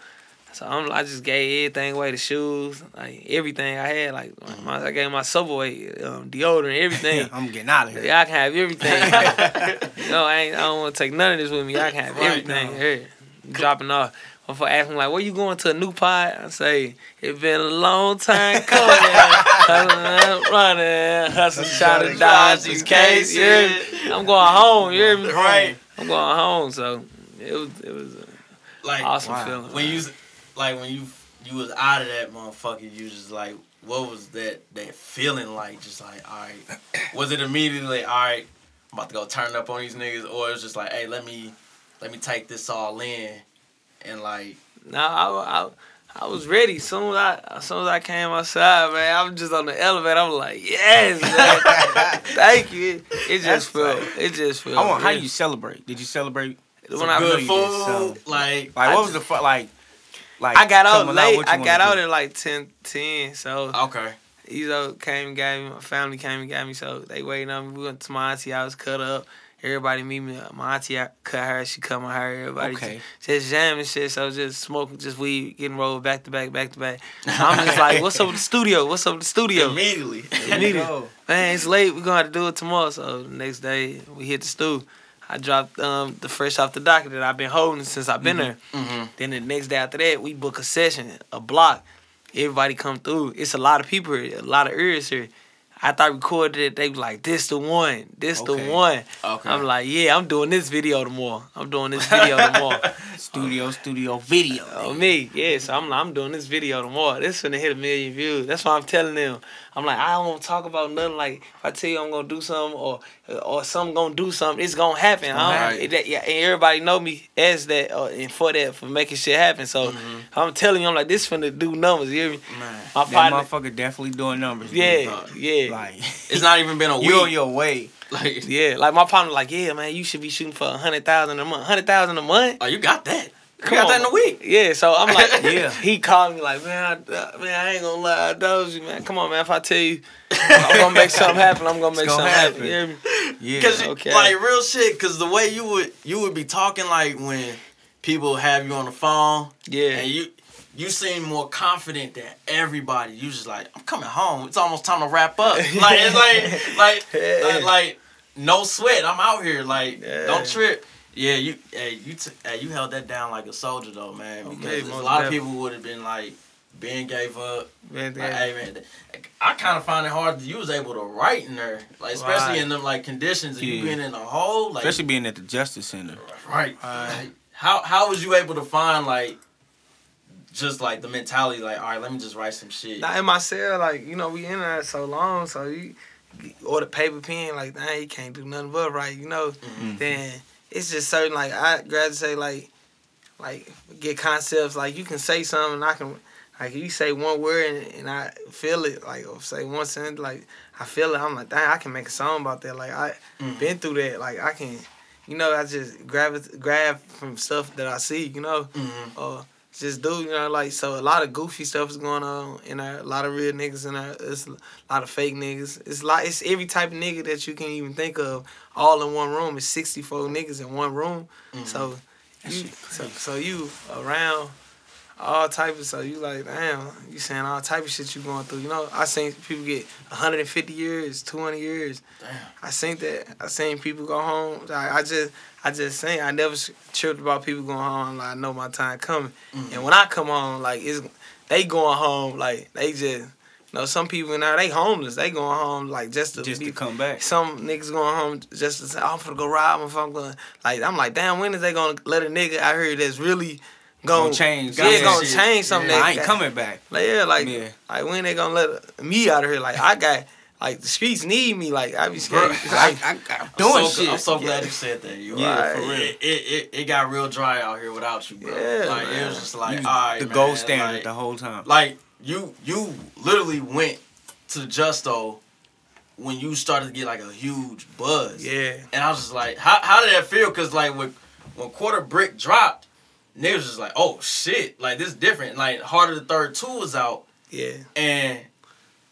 [SPEAKER 5] So I'm I just gave everything away, the shoes, like everything I had, like my, I gave my Subway um, deodorant, everything. [laughs]
[SPEAKER 4] I'm getting out of here.
[SPEAKER 5] Y'all can have everything. [laughs] no, I ain't. I don't want to take none of this with me. I can have
[SPEAKER 3] Right,
[SPEAKER 5] everything here. Dropping off. Before asking like, where you going to a new pod? I say, it's been a long time [laughs] coming. Hustling, running, hustling, trying to dodge these cases. Yeah, I'm going home. You hear me?
[SPEAKER 3] Right.
[SPEAKER 5] I'm going home. So it was it was
[SPEAKER 3] Like
[SPEAKER 5] awesome
[SPEAKER 4] wow.
[SPEAKER 5] feeling.
[SPEAKER 3] when you like when you you was out of that motherfucker, you just like what was that that feeling like? Just like all right, [clears throat] was it immediately all right? I'm about to go turn up on these niggas, or it was just like hey, let me let me take this all in, and like
[SPEAKER 5] No, I, I, I was ready. Soon as I, as soon as I came outside, man, I was just on the elevator. I'm like, yes, man. [laughs] thank you. It, it
[SPEAKER 4] That's
[SPEAKER 5] just felt,
[SPEAKER 4] tight.
[SPEAKER 5] it just felt.
[SPEAKER 4] I want how you celebrate. Did you celebrate?
[SPEAKER 5] when I,
[SPEAKER 4] know
[SPEAKER 3] good food,
[SPEAKER 4] something.
[SPEAKER 3] like
[SPEAKER 4] Like
[SPEAKER 5] I
[SPEAKER 4] what was
[SPEAKER 5] just-
[SPEAKER 4] the fu- like? Like
[SPEAKER 5] I got out late.
[SPEAKER 4] you
[SPEAKER 5] I got out
[SPEAKER 4] do?
[SPEAKER 5] at like 10, 10 So
[SPEAKER 3] okay,
[SPEAKER 5] Ezo came and got me. My family came and got me. So they waiting on me. We went to my auntie house, cut up. Everybody meet me. My auntie I cut her. She cut my hair. Everybody
[SPEAKER 4] Okay.
[SPEAKER 5] just, just jamming shit. So just smoking, just weed, getting rolled back to back, back to back. [laughs] I'm just like, what's up with the studio? What's up with the studio?
[SPEAKER 3] immediately.
[SPEAKER 4] Go.
[SPEAKER 5] Man, it's late. We're gonna have to do it tomorrow. So the next day we hit the stew. I dropped um, the fresh off the docket that I've been holding since I've been there.
[SPEAKER 3] hmm
[SPEAKER 5] Then the next day after that, we book a session, a block. Everybody come through. It's a lot of people here, a lot of ears here. After I recorded it, they was like, "This the one, this
[SPEAKER 4] Okay.
[SPEAKER 5] the one."
[SPEAKER 3] Okay.
[SPEAKER 5] I'm like, "Yeah, I'm doing this video tomorrow. I'm doing this video tomorrow." [laughs]
[SPEAKER 4] Studio, studio, video.
[SPEAKER 5] Oh me, yeah. So I'm like, I'm doing this video tomorrow. This gonna hit a million views. That's why I'm telling them. I'm like, I don't want to talk about nothing. Like if I tell you I'm gonna do something or or something gonna do something, it's gonna happen. Don't- it- that- yeah, and everybody know me as that uh, and for that for making shit happen. So I'm telling you, I'm like, this finna do numbers. You hear me?
[SPEAKER 3] Man,
[SPEAKER 5] My
[SPEAKER 4] That
[SPEAKER 5] partner.
[SPEAKER 4] motherfucker definitely doing numbers.
[SPEAKER 5] Yeah, yeah.
[SPEAKER 4] Like [laughs]
[SPEAKER 3] it's not even been a week.
[SPEAKER 4] you on your way.
[SPEAKER 3] like,
[SPEAKER 5] Yeah, like my partner, like, yeah, man, you should be shooting for a hundred thousand a month. Hundred thousand a month?
[SPEAKER 3] oh, you got that.
[SPEAKER 5] Come
[SPEAKER 4] got
[SPEAKER 5] on.
[SPEAKER 4] that in a week.
[SPEAKER 5] Yeah, so I'm like, [laughs]
[SPEAKER 4] Yeah.
[SPEAKER 5] He called me like, man, I, uh, man, I ain't gonna lie, I dozed you, man. Come on, man. If I tell you, I'm gonna make something happen. I'm gonna make
[SPEAKER 4] gonna
[SPEAKER 5] something happen.
[SPEAKER 4] happen.
[SPEAKER 5] You hear me?
[SPEAKER 4] Yeah.
[SPEAKER 3] Cause
[SPEAKER 5] Okay.
[SPEAKER 3] like real shit, cause the way you would you would be talking like when people have you on the phone
[SPEAKER 5] Yeah.
[SPEAKER 3] and you you seem more confident than everybody. You just like, I'm coming home. It's almost time to wrap up. [laughs] Like it's like like
[SPEAKER 5] Yeah.
[SPEAKER 3] like, like, no sweat. I'm out here. Like
[SPEAKER 5] Yeah.
[SPEAKER 3] don't trip. Yeah, you hey, you t- hey, you held that down like a soldier though, man.
[SPEAKER 5] Oh,
[SPEAKER 3] Because
[SPEAKER 5] man,
[SPEAKER 3] a lot of people would have been like, Ben gave up.
[SPEAKER 5] Man,
[SPEAKER 3] Like, hey man, I kind of find it hard that you was able to write in there, like especially
[SPEAKER 5] Right.
[SPEAKER 3] in them like conditions of you being in a hole, like
[SPEAKER 4] Especially being at the Justice Center.
[SPEAKER 3] right.
[SPEAKER 5] Right.
[SPEAKER 3] Like, how how was you able to find like just like the mentality, like all right, let me just write some shit.
[SPEAKER 5] Now in my cell, like you know, we in there so long, so you or the paper pen, like dang, you can't do nothing but write, you know.
[SPEAKER 3] Mhm.
[SPEAKER 5] Then it's just certain like I grad say like like get concepts like you can say something and I can like you say one word and, and I feel it like or say one sentence like I feel it I'm like dang I can make a song about that like I
[SPEAKER 3] Mhm.
[SPEAKER 5] been through that like I can you know I just grab it grab from stuff that I see you know
[SPEAKER 3] Mhm.
[SPEAKER 5] or just do, you know, like so a lot of goofy stuff is going on in there. A lot of real niggas in there. It's a lot of fake niggas. It's like it's every type of nigga that you can even think of, all in one room. It's sixty four niggas in one room. So you so, so you around all type of so you like damn you saying all type of shit you going through. You know I seen people get hundred and fifty years, two hundred years.
[SPEAKER 3] Damn.
[SPEAKER 5] I seen that. I seen people go home. Like, I just, I just seen. I never tripped about people going home. Like I know my time coming.
[SPEAKER 3] Mm-hmm.
[SPEAKER 5] And when I come home, like it's, they going home. Like they just, you know, some people now they homeless. They going home like just to
[SPEAKER 4] Just
[SPEAKER 5] be,
[SPEAKER 4] to come back.
[SPEAKER 5] Some niggas going home just to say, "Oh, I'm gonna go rob them if I'm going. Like I'm like, damn, when is they gonna let a nigga out here that's really gonna,
[SPEAKER 4] Gonna change
[SPEAKER 5] Yeah,
[SPEAKER 4] something.
[SPEAKER 5] gonna
[SPEAKER 3] Shit.
[SPEAKER 5] change something.
[SPEAKER 3] Yeah.
[SPEAKER 5] that-
[SPEAKER 4] I ain't
[SPEAKER 5] that-
[SPEAKER 4] coming back.
[SPEAKER 5] like yeah, like
[SPEAKER 4] Yeah.
[SPEAKER 5] like when they gonna let me out of here? Like I got like the streets need me. Like I be scared. [laughs]
[SPEAKER 3] Bruh,
[SPEAKER 5] Like,
[SPEAKER 4] I, I, I'm
[SPEAKER 3] I'm
[SPEAKER 4] doing
[SPEAKER 3] so,
[SPEAKER 4] shit.
[SPEAKER 3] I'm so glad
[SPEAKER 5] Yeah.
[SPEAKER 3] you said that. You
[SPEAKER 4] Yeah,
[SPEAKER 3] right.
[SPEAKER 5] for real.
[SPEAKER 3] It, it, it, it got real dry out here without you, bro.
[SPEAKER 5] Yeah,
[SPEAKER 3] like it was just like,
[SPEAKER 4] You
[SPEAKER 3] all right,
[SPEAKER 4] the
[SPEAKER 3] man,
[SPEAKER 4] gold standard
[SPEAKER 3] like-
[SPEAKER 4] the whole time.
[SPEAKER 3] like you you literally went to Justo when you started to get like a huge buzz.
[SPEAKER 5] yeah,
[SPEAKER 3] And I was just like, how how did that feel? Cause like when when quarter brick dropped, niggas was like, oh shit, like this is different. Like Harder the Third Two was out
[SPEAKER 5] yeah.
[SPEAKER 3] and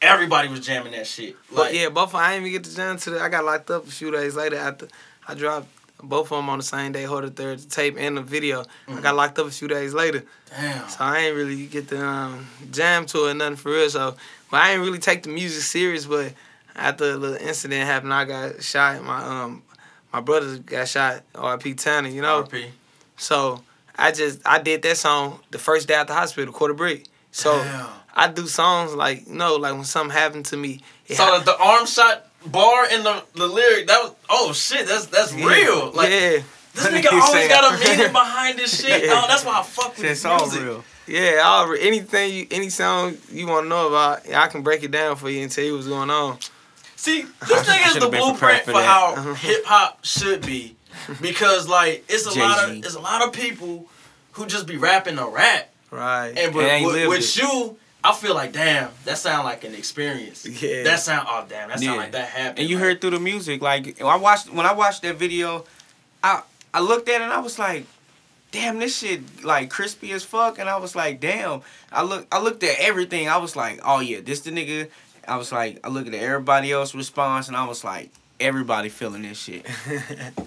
[SPEAKER 3] everybody was jamming that shit.
[SPEAKER 5] But yeah, both of I didn't even get to jam to the. I got locked up a few days later after I dropped both of them on the same day, hold the third, the tape and the video. I got locked up a few days later,
[SPEAKER 3] damn.
[SPEAKER 5] so I ain't really get to um, jam to it, nothing for real. So, but I ain't really take the music serious. But after the little incident happened, I got shot. My um, my brother got shot. R.P. Tanner, you know.
[SPEAKER 3] RP.
[SPEAKER 5] So I just I did that song the first day at the hospital, quarter brick. So
[SPEAKER 3] Damn.
[SPEAKER 5] I do songs like you know, like when something happened to me. it
[SPEAKER 3] So
[SPEAKER 5] hap-
[SPEAKER 3] the, the arm shot bar in the, the lyric that was oh shit that's that's real like
[SPEAKER 5] yeah,
[SPEAKER 3] this [laughs] nigga always got a meaning [laughs] behind this shit
[SPEAKER 5] Yeah.
[SPEAKER 3] oh that's why I fuck with
[SPEAKER 4] It's
[SPEAKER 3] this
[SPEAKER 4] all
[SPEAKER 3] music.
[SPEAKER 4] real.
[SPEAKER 5] yeah. All, anything you, any song you want to know about, I can break it down for you and tell you what's going on.
[SPEAKER 3] See, this
[SPEAKER 4] I
[SPEAKER 3] thing is the blueprint for,
[SPEAKER 4] for
[SPEAKER 3] how [laughs] hip hop should be, [laughs] because like it's a lot of it's a lot of people who just be rapping a rap,
[SPEAKER 5] Right.
[SPEAKER 3] and but with, with you, I feel like damn, that sound like an experience.
[SPEAKER 5] Yeah.
[SPEAKER 3] That sound oh damn, that sound
[SPEAKER 4] Yeah.
[SPEAKER 3] like that happened.
[SPEAKER 4] And you
[SPEAKER 3] like,
[SPEAKER 4] heard through the music, like I watched when I watched that video, I I looked at it and I was like, damn, this shit like crispy as fuck. And I was like, damn. I look I looked at everything. I was like, oh yeah, this the nigga. I was like, I looked at everybody else response and I was like, everybody feeling this shit.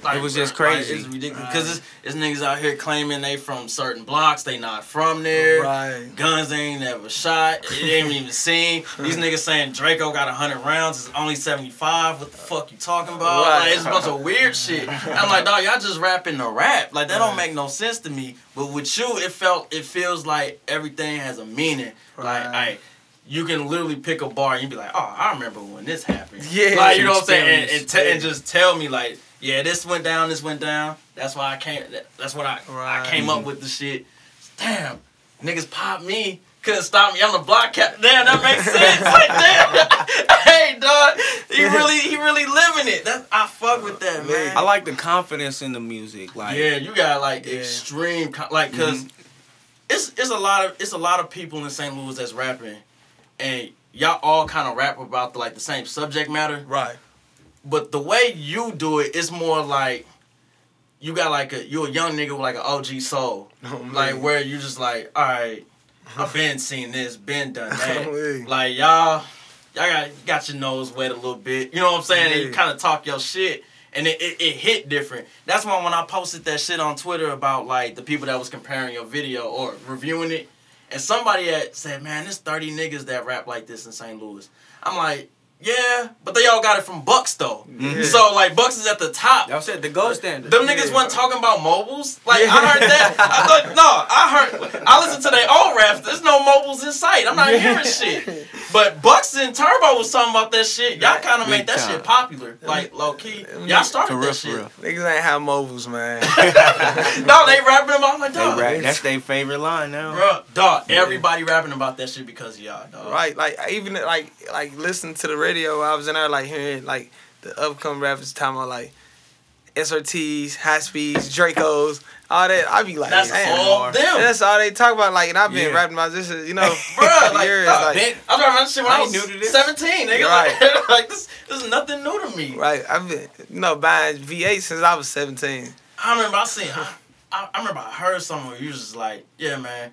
[SPEAKER 3] Like, [laughs]
[SPEAKER 4] It was just
[SPEAKER 3] like,
[SPEAKER 4] crazy.
[SPEAKER 3] it's ridiculous because it's, it's niggas out here claiming they from certain blocks, they not from there.
[SPEAKER 5] Right.
[SPEAKER 3] Guns they ain't never shot. It ain't even [laughs] seen. These niggas saying Draco got hundred rounds. It's only seventy five. What the fuck you talking about?
[SPEAKER 5] Right.
[SPEAKER 3] Like it's a bunch of weird shit. I'm like, dog, y'all just rapping the rap. Like that don't make no sense to me. But with you, it felt it feels like everything has a meaning. Like,
[SPEAKER 5] Right.
[SPEAKER 3] I. You can literally pick a bar and you be like, oh, I remember when this happened.
[SPEAKER 5] Yeah.
[SPEAKER 3] Like, you know what I'm saying? And, and, te- and just tell me, like, yeah, this went down, this went down. That's why I came, that's what I, I came up with the shit. Damn, niggas pop me. Couldn't stop me. I'm the block cap. Damn, that makes sense. like, [laughs] damn. [laughs] hey, dog. He really, he really living it. That's I fuck with that, man.
[SPEAKER 4] I like the confidence in the music. Like
[SPEAKER 3] yeah, you got like
[SPEAKER 5] Yeah.
[SPEAKER 3] extreme, like, because mm-hmm. it's it's a lot of it's a lot of people in St. Louis that's rapping, and y'all all kind of rap about the, like the same subject matter.
[SPEAKER 5] Right.
[SPEAKER 3] But the way you do it, it's more like you got like a you a young nigga with like an OG soul, [laughs] oh, like where you just like, all right, I've been seen this, been done [laughs] oh, that.
[SPEAKER 5] man.
[SPEAKER 3] like y'all, y'all got got your nose wet a little bit. You know what I'm saying? And you kind of talk your shit. And it, it, it hit different. That's why when I posted that shit on Twitter about like the people that was comparing your video or reviewing it, and somebody had said, "Man, there's 30 niggas that rap like this in St. Louis." I'm like, "Yeah, but they all got it from Bucks though. So like Bucks is at the top.
[SPEAKER 4] Y'all said the gold standard.
[SPEAKER 3] Them niggas wasn't talking about mobiles. Like I heard that. I [laughs] thought no, I heard. I listened to their old raps. There's no mobiles in sight. I'm not hearing shit. But Bucks and Turbo was talking about that shit. Y'all kind of made that
[SPEAKER 4] time.
[SPEAKER 3] shit popular. Like low key. Y'all started
[SPEAKER 4] For real,
[SPEAKER 3] that
[SPEAKER 4] for
[SPEAKER 3] shit.
[SPEAKER 4] real.
[SPEAKER 5] Niggas ain't have mobiles, man. [laughs]
[SPEAKER 3] No, they rapping about like
[SPEAKER 4] They
[SPEAKER 3] dog.
[SPEAKER 4] rap. That's their favorite line now.
[SPEAKER 3] Bruh, dog. Everybody rapping about that shit because of y'all, dog.
[SPEAKER 5] right? Like even like like listening to the radio, I was in there like hearing like the upcoming rappers talking about like SRTs, high speeds, Dracos, all that. I be like,
[SPEAKER 3] That's
[SPEAKER 5] damn.
[SPEAKER 3] all them.
[SPEAKER 5] That's all they talk about. Like, and I've been
[SPEAKER 4] Yeah.
[SPEAKER 5] rapping about this, you know, [laughs]
[SPEAKER 3] Bruh,
[SPEAKER 5] for
[SPEAKER 3] like,
[SPEAKER 5] years.
[SPEAKER 3] dog,
[SPEAKER 5] like,
[SPEAKER 3] man, I was rapping that shit when I,
[SPEAKER 4] I
[SPEAKER 3] was
[SPEAKER 4] ain't new to this.
[SPEAKER 3] 17. Nigga,
[SPEAKER 5] Right. [laughs]
[SPEAKER 3] like, like this, this is nothing new to me.
[SPEAKER 5] right? I've been, you know, buying V8 since I was 17.
[SPEAKER 3] I remember I seen, I, I, I remember I heard someone where you was just like, yeah, man.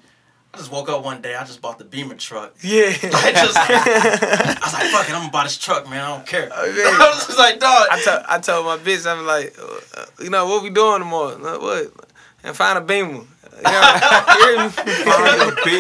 [SPEAKER 3] I just woke up one day, I just bought the Beamer truck. [laughs]
[SPEAKER 5] Yeah. [laughs]
[SPEAKER 3] I just, I was like, fuck it, I'm gonna buy this truck, man. I don't care. [laughs]
[SPEAKER 5] Okay.
[SPEAKER 3] I was just like, dog.
[SPEAKER 5] I told I told my bitch I'm like, uh, you know what we doing tomorrow? Uh, What? And find a beamer. You know, hear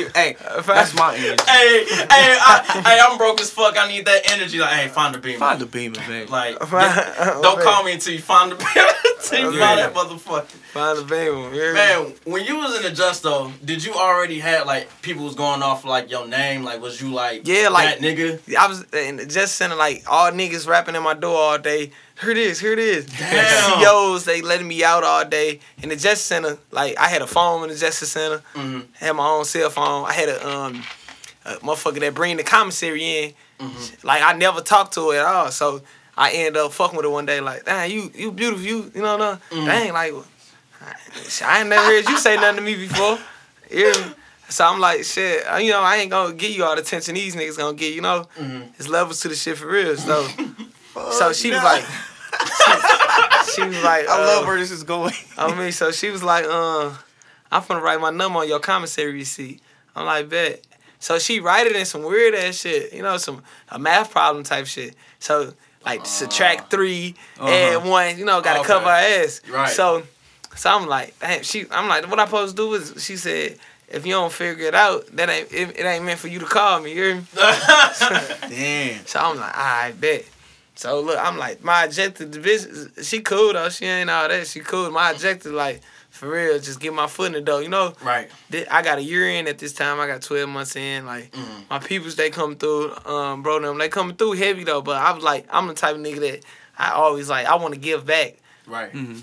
[SPEAKER 5] me?
[SPEAKER 4] hey, that's my energy.
[SPEAKER 3] hey, hey, I, hey, I'm broke as fuck. I need that energy. Like, hey, find the Beamer.
[SPEAKER 4] Find the beamer, man.
[SPEAKER 3] Like,
[SPEAKER 5] Find-
[SPEAKER 3] don't call me until you find the Beamer.
[SPEAKER 5] Okay.
[SPEAKER 3] find that motherfucker.
[SPEAKER 5] Find a hear?
[SPEAKER 3] Man, when you was in the Just though, did you already had like people was going off like your name? Like, was you like
[SPEAKER 5] Yeah, like-
[SPEAKER 3] that nigga?
[SPEAKER 5] I was and just sending like all niggas rapping in my door all day. Here it is, here it is.
[SPEAKER 3] Damn. [laughs]
[SPEAKER 5] COs, they letting me out all day. In the Justice Center, like I had a phone in the Justice Center.
[SPEAKER 3] Mhm.
[SPEAKER 5] had my own cell phone. I had a um a motherfucker that bring the commissary in.
[SPEAKER 3] Mm-hmm.
[SPEAKER 5] Like I never talked to her at all. So I end up fucking with her one day. Like, dang, you you beautiful. You you know no.
[SPEAKER 3] Mm-hmm.
[SPEAKER 5] Dang, like I, I ain't never heard you say nothing to me before. Me? So I'm like, shit, you know, I ain't gonna get you all the attention these niggas gonna get, you know?
[SPEAKER 3] Mm-hmm.
[SPEAKER 5] It's levels to the shit for real. So, [laughs] so she was like, she, she was like,
[SPEAKER 4] I
[SPEAKER 5] uh,
[SPEAKER 4] love where this is going.
[SPEAKER 5] I mean, so she was like, uh, I'm finna write my number on your commissary receipt. I'm like, bet. So she write it in some weird ass shit, you know, some a math problem type shit. So like subtract 3 add uh-huh. one, you know, gotta
[SPEAKER 3] Okay.
[SPEAKER 5] cover her ass.
[SPEAKER 3] Right.
[SPEAKER 5] So, so I'm like, damn, she, I'm like, what I supposed to do is, she said, if you don't figure it out, that ain't it, it ain't meant for you to call me. You hear me? [laughs] [laughs]
[SPEAKER 4] Damn.
[SPEAKER 5] So I'm like, I bet. So look, I'm like, my objective, the business, she cool though. She ain't all that. She cool. My objective, like, for real, just get my foot in the door. You know,
[SPEAKER 3] right.
[SPEAKER 5] Thi- I got a year in at this time. I got 12 months in. Like, mm-hmm. my peoples, they come through, um, bro, them, they coming through heavy though. But I was like, I'm the type of nigga that I always like, I want to give back.
[SPEAKER 3] Right. Mm-hmm.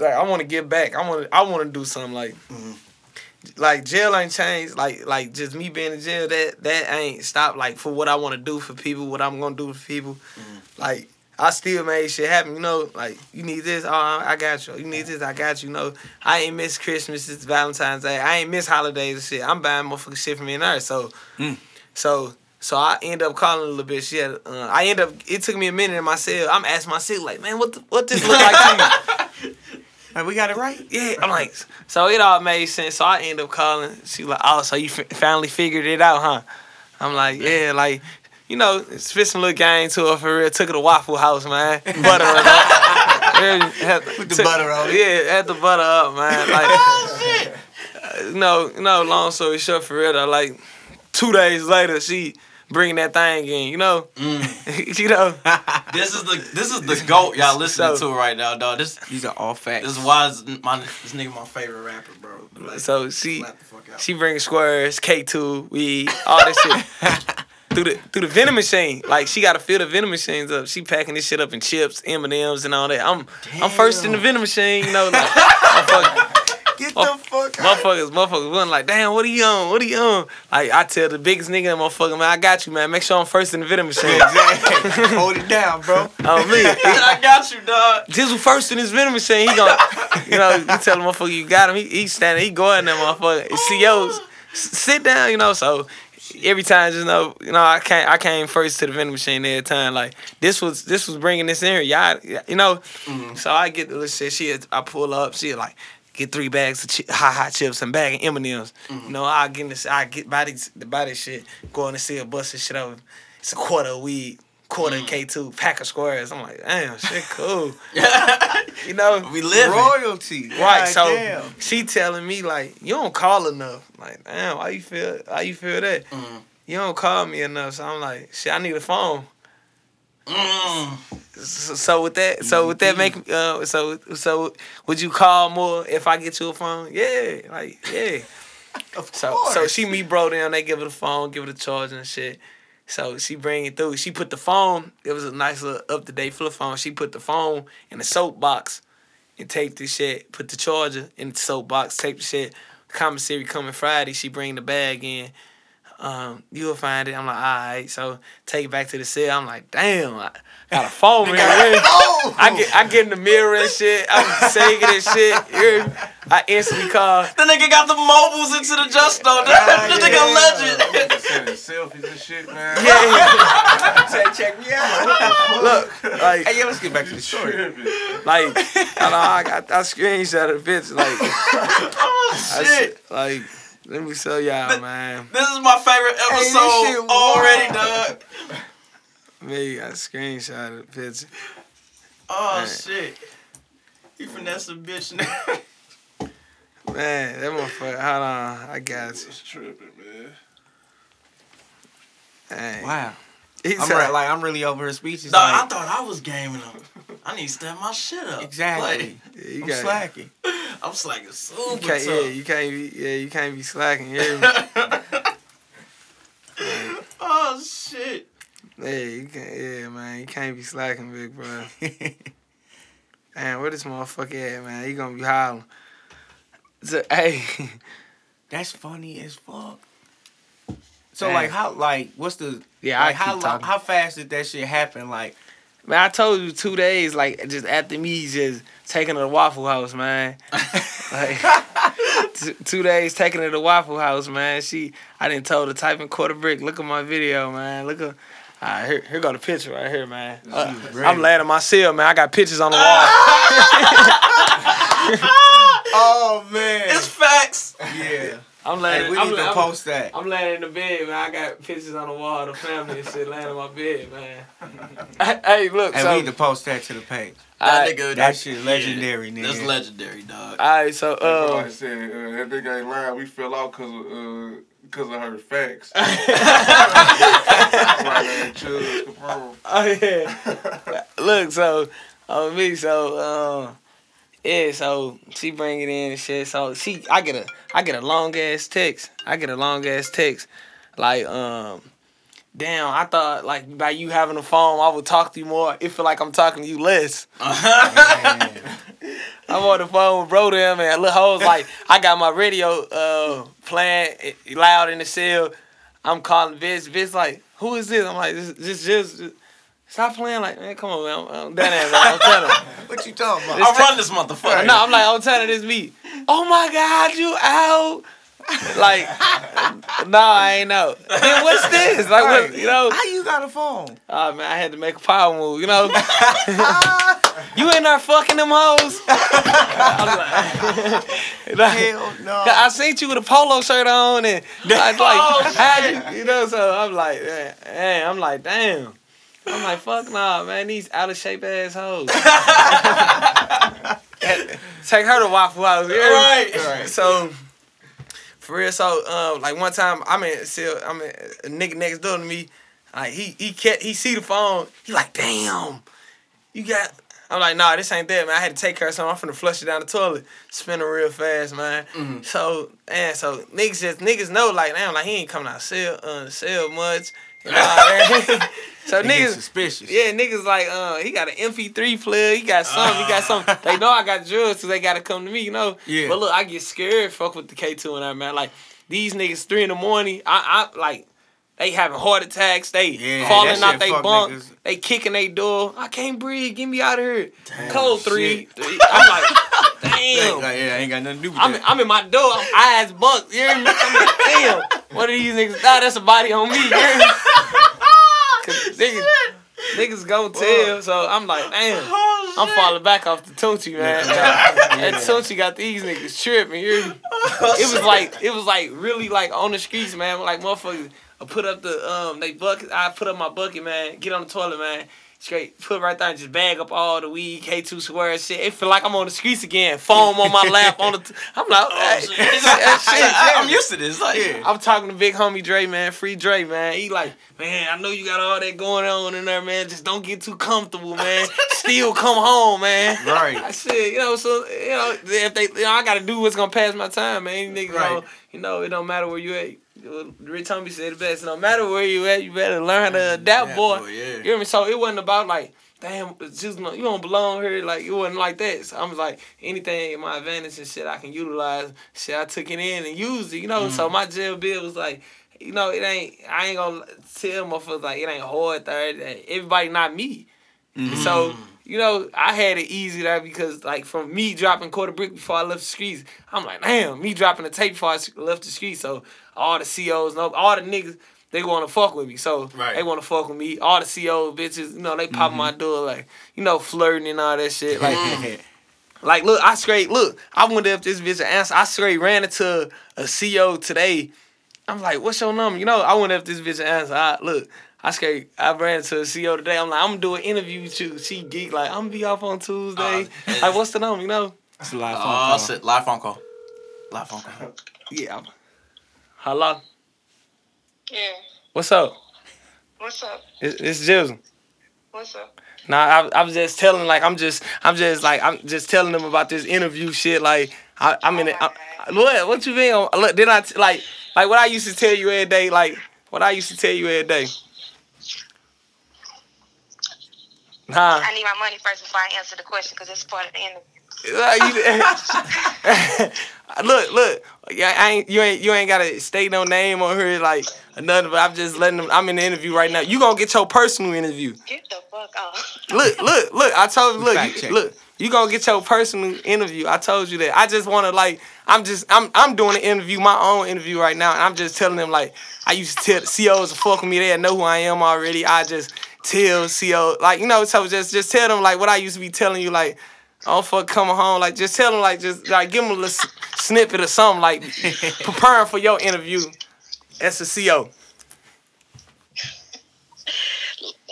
[SPEAKER 5] Like, I want to give back. I want to, I want to do something like. Mm-hmm. Like jail ain't changed. Like like just me being in jail that that ain't stopped. Like for what I want to do for people, what I'm gonna do for people. Like I still made shit happen. You know, like you need this, oh I got you. You need this, I got you. You know, I ain't miss Christmas. It's Valentine's Day. I ain't miss holidays and shit. I'm buying motherfucking shit for me and her. So, so. So I end up calling a little bit. She had, uh, I end up. It took me a minute in my cell. I'm asking myself like, man, what the, what this look like to you? [laughs]
[SPEAKER 4] Like, we got it right.
[SPEAKER 5] Yeah, I'm like, so it all made sense. So I end up calling. She like, oh, so you f- finally figured it out, huh? I'm like, yeah, like, you know, spit some little game to her for real. Took her to Waffle House, man. Butter her up. [laughs] Yeah, had-
[SPEAKER 4] Put the
[SPEAKER 5] took-
[SPEAKER 4] butter on it.
[SPEAKER 5] Yeah, had the butter up, man. Like,
[SPEAKER 3] Oh,
[SPEAKER 5] uh, no, no. Long story short, for real, though, like two days later, she bring that thing in. You know, [laughs] you know.
[SPEAKER 3] This is the this is the goat y'all listening
[SPEAKER 5] So-
[SPEAKER 3] to right now, dog. This
[SPEAKER 4] These are all facts.
[SPEAKER 3] this is why this, my, this nigga my favorite rapper, bro. Like,
[SPEAKER 5] So she
[SPEAKER 3] slap the fuck out.
[SPEAKER 5] she bring squares, K two, weed, all this shit. [laughs] through the through the vending machine. Like she gotta fill the vending machines up. She packing this shit up in chips, M and M's, and all that. I'm I'm first in the vending machine. You know, like [laughs]
[SPEAKER 4] Get
[SPEAKER 5] Oh,
[SPEAKER 4] the fuck out.
[SPEAKER 5] motherfuckers, motherfuckers wasn't like, damn, what are you on? What are you on? Like I tell the biggest nigga, in motherfucker, man, I got you, man. Make sure I'm first in the vending machine. [laughs]
[SPEAKER 4] Exactly. Hold it down, bro.
[SPEAKER 5] Oh, on me. [laughs]
[SPEAKER 3] I got you, dog.
[SPEAKER 5] Jizzle first in his vending machine. He gon' you know, you tell the motherfucker you got him. He, he standing, he going there, motherfucker. COs, sit down, you know. So every time, just know, you know, I came, I came first to the vending machine every time. Like this was, this was bringing this in here, y'all, you know.
[SPEAKER 3] Mm-hmm.
[SPEAKER 5] So I get the little shit. She, I pull up. She like get three bags of chi- hot hot chips and bag of M and M's.
[SPEAKER 3] Mm-hmm.
[SPEAKER 5] You know, I get this, I get by this, by this shit, going to see a bust this shit over. It's a quarter of weed. Quarter
[SPEAKER 3] Mm.
[SPEAKER 5] K two, pack of squares. I'm like, damn, shit, cool. [laughs] you know,
[SPEAKER 3] we live
[SPEAKER 4] Royalty.
[SPEAKER 5] Right,
[SPEAKER 4] God
[SPEAKER 5] so
[SPEAKER 4] damn.
[SPEAKER 5] she telling me like, you don't call enough. Like, damn, why you feel? How you feel that?
[SPEAKER 3] Mm.
[SPEAKER 5] You don't call me enough. So I'm like, shit, I need a phone.
[SPEAKER 3] Mm.
[SPEAKER 5] So, so with that, so with that, make uh, so so would you call more if I get you a phone? Yeah, like yeah. [laughs]
[SPEAKER 4] Of
[SPEAKER 5] So
[SPEAKER 4] course.
[SPEAKER 5] so so she meet bro down. They give her the phone, give her the charge and shit. So she bring it through. She put the phone. It was a nice little up to date flip phone. She put the phone in the soap box and taped the shit. Put the charger in the soap box. Taped the shit. Commissary coming Friday. She bring the bag in. Um, you'll find it. I'm like, all right. So take it back to the cell. I'm like, damn, I got a phone [laughs] in here. I get I get in the mirror and shit. I'm saying and shit. You hear me? I instantly call.
[SPEAKER 3] The nigga got the mobiles into the Justo. This [laughs] nigga a legend.
[SPEAKER 6] Niggas sending selfies and shit, man. [laughs]
[SPEAKER 5] Yeah,
[SPEAKER 4] Say, check me out.
[SPEAKER 5] look, like,
[SPEAKER 4] Hey, yeah, let's get back to the story.
[SPEAKER 5] Like, I, know, I got I screenshot the bitch. Like,
[SPEAKER 3] Oh shit.
[SPEAKER 5] s- like, let me show y'all, man.
[SPEAKER 3] This is my favorite episode
[SPEAKER 4] shit
[SPEAKER 3] already, dog. [laughs]
[SPEAKER 5] Me, I screenshot the picture.
[SPEAKER 3] Oh
[SPEAKER 5] Man.
[SPEAKER 3] shit. He finessed a bitch. Now. [laughs]
[SPEAKER 5] man, that motherfucker. Hold on, I got you.
[SPEAKER 6] It's tripping, man.
[SPEAKER 5] Dang.
[SPEAKER 4] Wow.
[SPEAKER 5] He
[SPEAKER 4] I'm
[SPEAKER 5] said-
[SPEAKER 4] right, like I'm really over her speeches.
[SPEAKER 3] Dog, I thought I was gaming him. I need to step my shit up.
[SPEAKER 4] exactly.
[SPEAKER 5] yeah, you
[SPEAKER 4] I'm
[SPEAKER 5] got-
[SPEAKER 4] slacking. [laughs]
[SPEAKER 3] I'm slacking super
[SPEAKER 5] You can't, yeah, you can't be, yeah, you can't be slacking. You hear [laughs]
[SPEAKER 3] oh shit.
[SPEAKER 5] yeah, you can't, yeah, man, you can't be slacking, big bro. [laughs] Man, where this motherfucker at, man? He gonna be hollering. So, hey,
[SPEAKER 4] That's funny as fuck. So
[SPEAKER 5] Damn.
[SPEAKER 4] like how like what's the
[SPEAKER 5] Yeah,
[SPEAKER 4] like
[SPEAKER 5] I
[SPEAKER 4] how
[SPEAKER 5] talking.
[SPEAKER 4] how fast did that shit happen? Like
[SPEAKER 5] man, I told you two days, like just after me just taking her to Waffle House, man. [laughs] Like t- two days taking her to the Waffle House, man. She, I didn't tell her to type in quarter brick. Look at my video, man. Look at. All right, here, here go the picture right here, man. Uh, I'm laying myself, man. I got pictures on the wall. [laughs] [laughs]
[SPEAKER 4] Oh man.
[SPEAKER 3] It's facts.
[SPEAKER 4] yeah.
[SPEAKER 5] I'm laying.
[SPEAKER 4] Hey, we
[SPEAKER 5] I'm,
[SPEAKER 4] need to
[SPEAKER 5] I'm-
[SPEAKER 4] that.
[SPEAKER 5] I'm laying in the bed, man. I got pictures on the wall of the family and shit laying in my bed, man. [laughs] hey, look.
[SPEAKER 4] Hey,
[SPEAKER 5] so,
[SPEAKER 4] we need to post that to the page.
[SPEAKER 3] That
[SPEAKER 5] Alright,
[SPEAKER 3] nigga.
[SPEAKER 4] That shit legendary, nigga.
[SPEAKER 3] That's legendary, dog.
[SPEAKER 5] all right, so
[SPEAKER 6] Somebody
[SPEAKER 5] uh,
[SPEAKER 6] said uh, that nigga ain't lying. We fell out because of uh, cause of her facts. right, man. Chuz, confirm.
[SPEAKER 5] oh yeah. look, so on me, so um, yeah, so she bring it in and shit. So she, I get a, I get a long ass text. I get a long ass text, like um. Damn, I thought like by you having a phone, I would talk to you more. It feel like I'm talking to you less. [laughs] I'm on the phone with bro them and little hoes like I got my radio uh playing loud in the cell. I'm calling Vince. Vince like, who is this? I'm like, this just just, just stop playing like man, come on man. I'm, I'm done that man. I'm telling her. [laughs]
[SPEAKER 4] What you talking about?
[SPEAKER 3] I run this motherfucker.
[SPEAKER 5] No, I'm like, I'm telling her this me. Oh my god, you out. Like, [laughs] no, I ain't know. Then what's this? Like, what, you know?
[SPEAKER 4] How you got a phone?
[SPEAKER 5] Oh man, I had to make a power move, you know. [laughs] you in there fucking them hoes? I'm like, like,
[SPEAKER 4] Hell no.
[SPEAKER 5] I seen you with a polo shirt on and I was like, how'd you, you know, so I'm like, man, man, I'm like, damn. I'm like, fuck nah, man, these out of shape ass hoes. [laughs] Take her to Waffle House. You?
[SPEAKER 3] Right.
[SPEAKER 4] Right.
[SPEAKER 5] So, for real, so um, like one time I'm in, still, I'm in, a nigga next door to me. Like he he kept, he see the phone. He like, damn, you got. I'm like, nah, this ain't that, man. I had to take care of something. I'm finna flush it down the toilet. Spinning real fast, man. So, and so niggas just niggas know like, damn, like he ain't coming out sell uh sell much. [laughs] So
[SPEAKER 4] They
[SPEAKER 5] niggas,
[SPEAKER 4] suspicious.
[SPEAKER 5] yeah, niggas like, uh, he got an MP3 player, he got something, he got something. [laughs] They know I got drugs, so they gotta come to me, you know.
[SPEAKER 4] Yeah.
[SPEAKER 5] But look, I get scared, fuck with the K2 and that man. Like these niggas three in the morning, I, I like, they having heart attacks, they
[SPEAKER 4] Yeah,
[SPEAKER 5] falling
[SPEAKER 4] that
[SPEAKER 5] out
[SPEAKER 4] shit
[SPEAKER 5] they bunk,
[SPEAKER 4] niggas.
[SPEAKER 5] they kicking they door. I can't breathe, get me out of here. Code three,
[SPEAKER 4] shit.
[SPEAKER 5] three. [laughs] I'm like,
[SPEAKER 4] Yeah,
[SPEAKER 5] damn.
[SPEAKER 4] yeah, ain't got nothing to do with
[SPEAKER 5] I'm,
[SPEAKER 4] that.
[SPEAKER 5] I'm in my door, I'm eyes bucked. You hear me? I'm like, damn. one of these niggas, nah, that's a body on me. you hear me? [laughs] 'Cause niggas, niggas gon' tell. So I'm like, oh, damn. I'm falling back off the Tunchi, man. that Tunchi got these niggas tripping. You hear me? [laughs] It was like, it was like really like on the streets, man. Like motherfuckers, I put up the um, they bucket. I put up my bucket, man. Get on the toilet, man. Straight, put it right there and just bag up all the weed, K2 square shit. It feel like I'm on the streets again. Foam on my lap on the. T- I'm like, hey, shit,
[SPEAKER 3] I, am [laughs] used to this. Like, yeah.
[SPEAKER 5] I'm talking to big homie Dre, man, free Dre, man. He like, man, I know you got all that going on in there, man. Just don't get too comfortable, man. [laughs] Still come home, man.
[SPEAKER 4] Right.
[SPEAKER 5] I said, you know, so you know, if they, you know, I gotta do what's gonna pass my time, man. Niggas,
[SPEAKER 4] Right.
[SPEAKER 5] you know, it don't matter where you at. Rich Homie said it best. No matter where you at, you better learn how to adapt,
[SPEAKER 3] Yeah,
[SPEAKER 5] boy.
[SPEAKER 3] boy, yeah.
[SPEAKER 5] You hear me? So it wasn't about like, damn, it's just you don't belong here. Like it wasn't like that. So I was like, anything in my advantage and shit I can utilize. Shit, I took it in and used it. You know.
[SPEAKER 3] Mm.
[SPEAKER 5] So my jail bill was like. You know, it ain't. I ain't gonna tell motherfuckers like it ain't hard that Everybody not me.
[SPEAKER 3] Mm-hmm.
[SPEAKER 5] So you know, I had it easy there because like from me dropping quarter brick before I left the streets, I'm like, damn, me dropping the tape before I left the streets. So all the COs, no, all the niggas, they want to fuck with me. So
[SPEAKER 3] Right.
[SPEAKER 5] they want to fuck with me. All the CO bitches, you know, they pop my mm-hmm. door like, you know, flirting and all that shit. Like, [laughs] [laughs] like look, I straight look. I wonder if this bitch an answer. I straight ran into a CO today. I'm like, what's your number? You know, I wonder if this bitch an answer. I, look, I straight. I ran into a CO today. I'm like, I'm gonna do an interview with you. She geek like, I'm gonna be off on Tuesday. Uh, like, what's the number? You know?
[SPEAKER 4] It's a live oh, phone
[SPEAKER 3] Oh,
[SPEAKER 4] call.
[SPEAKER 3] shit. Live phone call. Live phone call.
[SPEAKER 5] Yeah. Hello.
[SPEAKER 7] Yeah.
[SPEAKER 5] What's up?
[SPEAKER 7] What's up?
[SPEAKER 5] It's, it's Jizzle.
[SPEAKER 7] What's up?
[SPEAKER 5] Nah, I, I was just telling like I'm just I'm just like I'm just telling them about this interview shit. Like I, I'm in it. What what you mean? Look, did I t- like like what I used to tell you every day? Like what I used to tell you every day. Nah.
[SPEAKER 7] I need my money first before I answer the question because it's part of the interview.
[SPEAKER 5] Like, you- [laughs] look, look. Yeah, I ain't you ain't you ain't gotta state no name on her like or nothing. But I'm just letting them. I'm in the interview right now. You gonna get your personal interview.
[SPEAKER 7] Get the fuck off. [laughs]
[SPEAKER 5] Look, look, look. I told you. Look, you,
[SPEAKER 4] check.
[SPEAKER 5] look. You gonna get your personal interview. I told you that. I just wanna like. I'm just. I'm. I'm doing an interview, my own interview right now, and I'm just telling them like. I used to tell the COs to fuck with me. They know who I am already. I just tell CO like you know. So just just tell them like what I used to be telling you like. Oh fuck, coming home. Like just tell them like just like give them a little s- snippet or something like [laughs] preparing for your interview as a CO.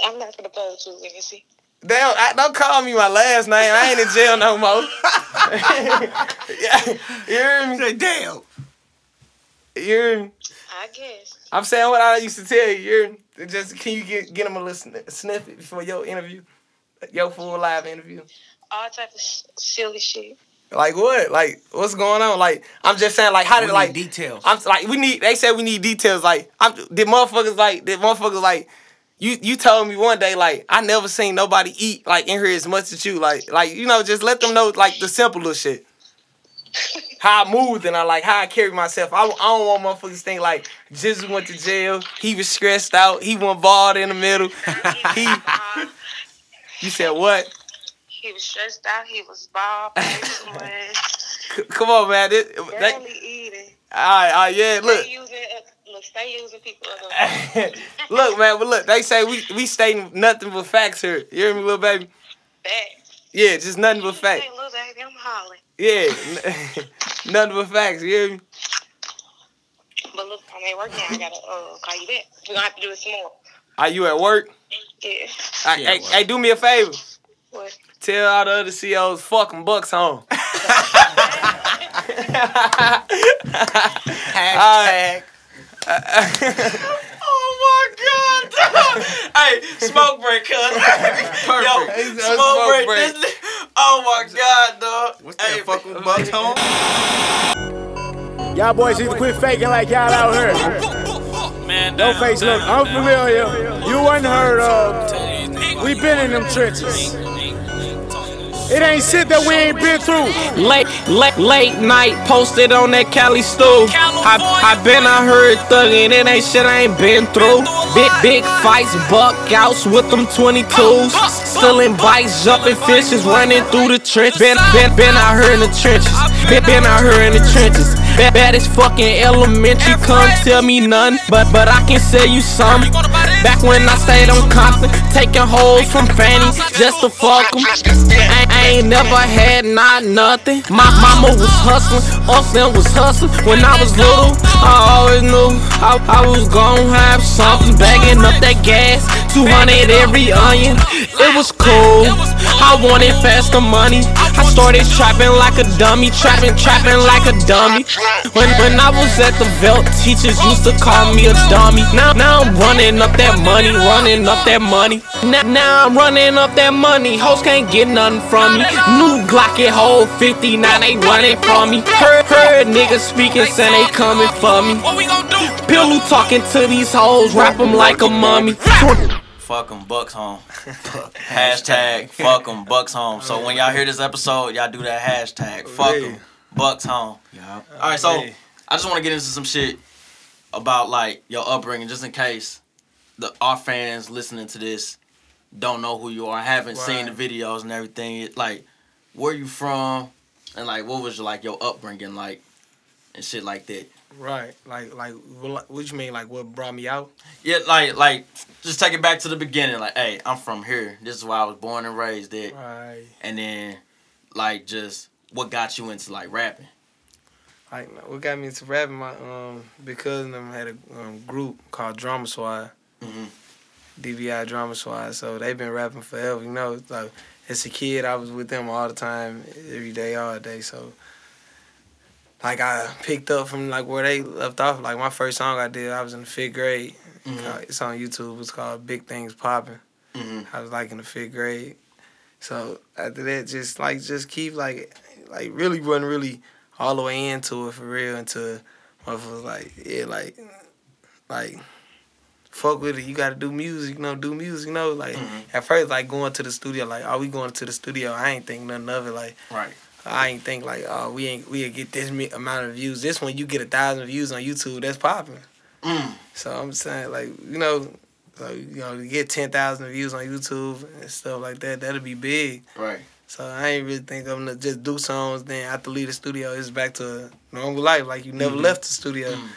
[SPEAKER 7] I'm not gonna play with you, Legacy.
[SPEAKER 5] Damn, I, don't call me my last name. I ain't in jail no more. yeah, [laughs] [laughs] you hear me?
[SPEAKER 4] Say, damn.
[SPEAKER 5] You hear me?
[SPEAKER 7] I guess.
[SPEAKER 5] I'm saying what I used to tell you. You hear me? Just can you get get them a little sn- snippet before your interview, your full live interview?
[SPEAKER 7] All type of sh- silly shit.
[SPEAKER 5] Like what? Like what's going on? Like I'm just saying like how
[SPEAKER 4] We
[SPEAKER 5] did
[SPEAKER 4] need
[SPEAKER 5] like
[SPEAKER 4] details.
[SPEAKER 5] I'm like we need. They said we need details. Like I'm did motherfuckers like did motherfuckers like. You, you told me one day like I never seen nobody eat like in here as much as you like like you know just let them know like the simple little shit [laughs] how I moved and I like how I carry myself. I, I don't want motherfuckers to think like Jizzle went to jail. He was stressed out. He went bald in the middle. [laughs] he
[SPEAKER 7] Uh,
[SPEAKER 5] you said what?
[SPEAKER 7] He was stressed out. He was bald. paid too much,
[SPEAKER 5] C- come on man. This, they,
[SPEAKER 7] barely eating.
[SPEAKER 5] all right, all right, yeah. Look,
[SPEAKER 7] Stay using, uh, look, stay using people. [laughs]
[SPEAKER 5] Look, man. But look, they say we we stating nothing but facts here. You hear me, little baby?
[SPEAKER 7] facts.
[SPEAKER 5] Yeah, just nothing but facts.
[SPEAKER 7] Hey, little baby, I'm hollering.
[SPEAKER 5] Yeah, [laughs] nothing but facts. You hear me?
[SPEAKER 7] But look, I'm at work now. I gotta uh, call you back. We're gonna have to do it some more.
[SPEAKER 5] Are you at work?
[SPEAKER 7] Yeah.
[SPEAKER 5] I,
[SPEAKER 4] Yeah,
[SPEAKER 5] hey,
[SPEAKER 4] well.
[SPEAKER 5] hey, do me a favor.
[SPEAKER 7] What?
[SPEAKER 5] Tell all the other COs fucking bucks home. [laughs]
[SPEAKER 3] Hashtag. [laughs] oh my god. [laughs] hey, smoke break, cuz. Yo, smoke,
[SPEAKER 5] smoke
[SPEAKER 3] break.
[SPEAKER 5] break.
[SPEAKER 3] This, oh my god, dog.
[SPEAKER 4] What's that
[SPEAKER 3] hey,
[SPEAKER 4] fucking bucks home?
[SPEAKER 8] Y'all boys need to quit faking like y'all out here. Your face look unfamiliar. You wasn't heard of. We been in them trenches. It ain't shit that we ain't been through.
[SPEAKER 9] Late, late, late night, posted on that Cali stool. I, I been I heard thuggin', it ain't shit I ain't been through. Big, big fights, buck outs with them 22s. Stealing bikes, jumping fishes, running through the trenches. Been, been, been out here in the trenches. Been, been out here in the trenches. Bad, baddest fucking elementary, come tell me none. But but I can sell you some. Back when I stayed on Compton, taking hoes from Fanny just to fuck 'em. Ain't never had not nothing. My mama was hustling, Austin was hustling. When I was little, I always knew I, I was gonna have something. Bagging up that gas, 200 every onion. It was cool. I wanted faster money. I started trapping like a dummy, trapping, trapping like a dummy. When when I was at the Velt, teachers used to call me a dummy. Now now I'm running up that money, running up that money. Now, now I'm running up that money. Hoes can't get nothing from me. New Glock it hold 50, now they running from me. Heard heard niggas speaking, saying they coming for me. What we gonna do? Pillow talking to these hoes, rap 'em like a mummy.
[SPEAKER 3] Fuck 'em, Bucks home. hashtag fuck 'em, Bucks home. So when y'all hear this episode, y'all do that hashtag fuck 'em, Bucks home. All right, so I just want to get into some shit about like your upbringing, just in case the our fans listening to this don't know who you are, haven't seen the videos and everything. It, like, where you from, and like what was your, like your upbringing like, and shit like that.
[SPEAKER 5] Right. Like like what, what you mean? Like what brought me out?
[SPEAKER 3] Yeah, like like just take it back to the beginning. Like, hey, I'm from here. This is where I was born and raised at.
[SPEAKER 5] Right.
[SPEAKER 3] And then, like, just what got you into like rapping?
[SPEAKER 5] Like what got me into rapping? My um because cousin them had a um, group called Drama Squad.
[SPEAKER 3] Mhm.
[SPEAKER 5] DVI Drama Squad. So they've been rapping forever. You know, like as a kid, I was with them all the time, every day, all day. So. Like I picked up from like where they left off. Like my first song I did, I was in the fifth grade.
[SPEAKER 3] Mhm.
[SPEAKER 5] It's on YouTube. It's called Big Things Popping.
[SPEAKER 3] Mhm.
[SPEAKER 5] I was like in the fifth grade. So after that, just like just keep like like really wasn't really all the way into it for real until motherfuckers like yeah like like fuck with it. You got to do music, you know, do music, you know. Like at first, like going to the studio, like are we going to the studio? I ain't think nothing of it. Like
[SPEAKER 3] Right.
[SPEAKER 5] I ain't think like oh we ain't we get this amount of views. This one you get a thousand views on YouTube, that's popping.
[SPEAKER 3] Mm.
[SPEAKER 5] So I'm saying like you know. So you know, to get ten thousand views on YouTube and stuff like that, that'll be big.
[SPEAKER 3] Right.
[SPEAKER 5] So I ain't really think I'm gonna just do songs. Then after leave the studio, it's back to normal life. Like you never
[SPEAKER 3] Mhm.
[SPEAKER 5] left the studio.
[SPEAKER 3] Mm.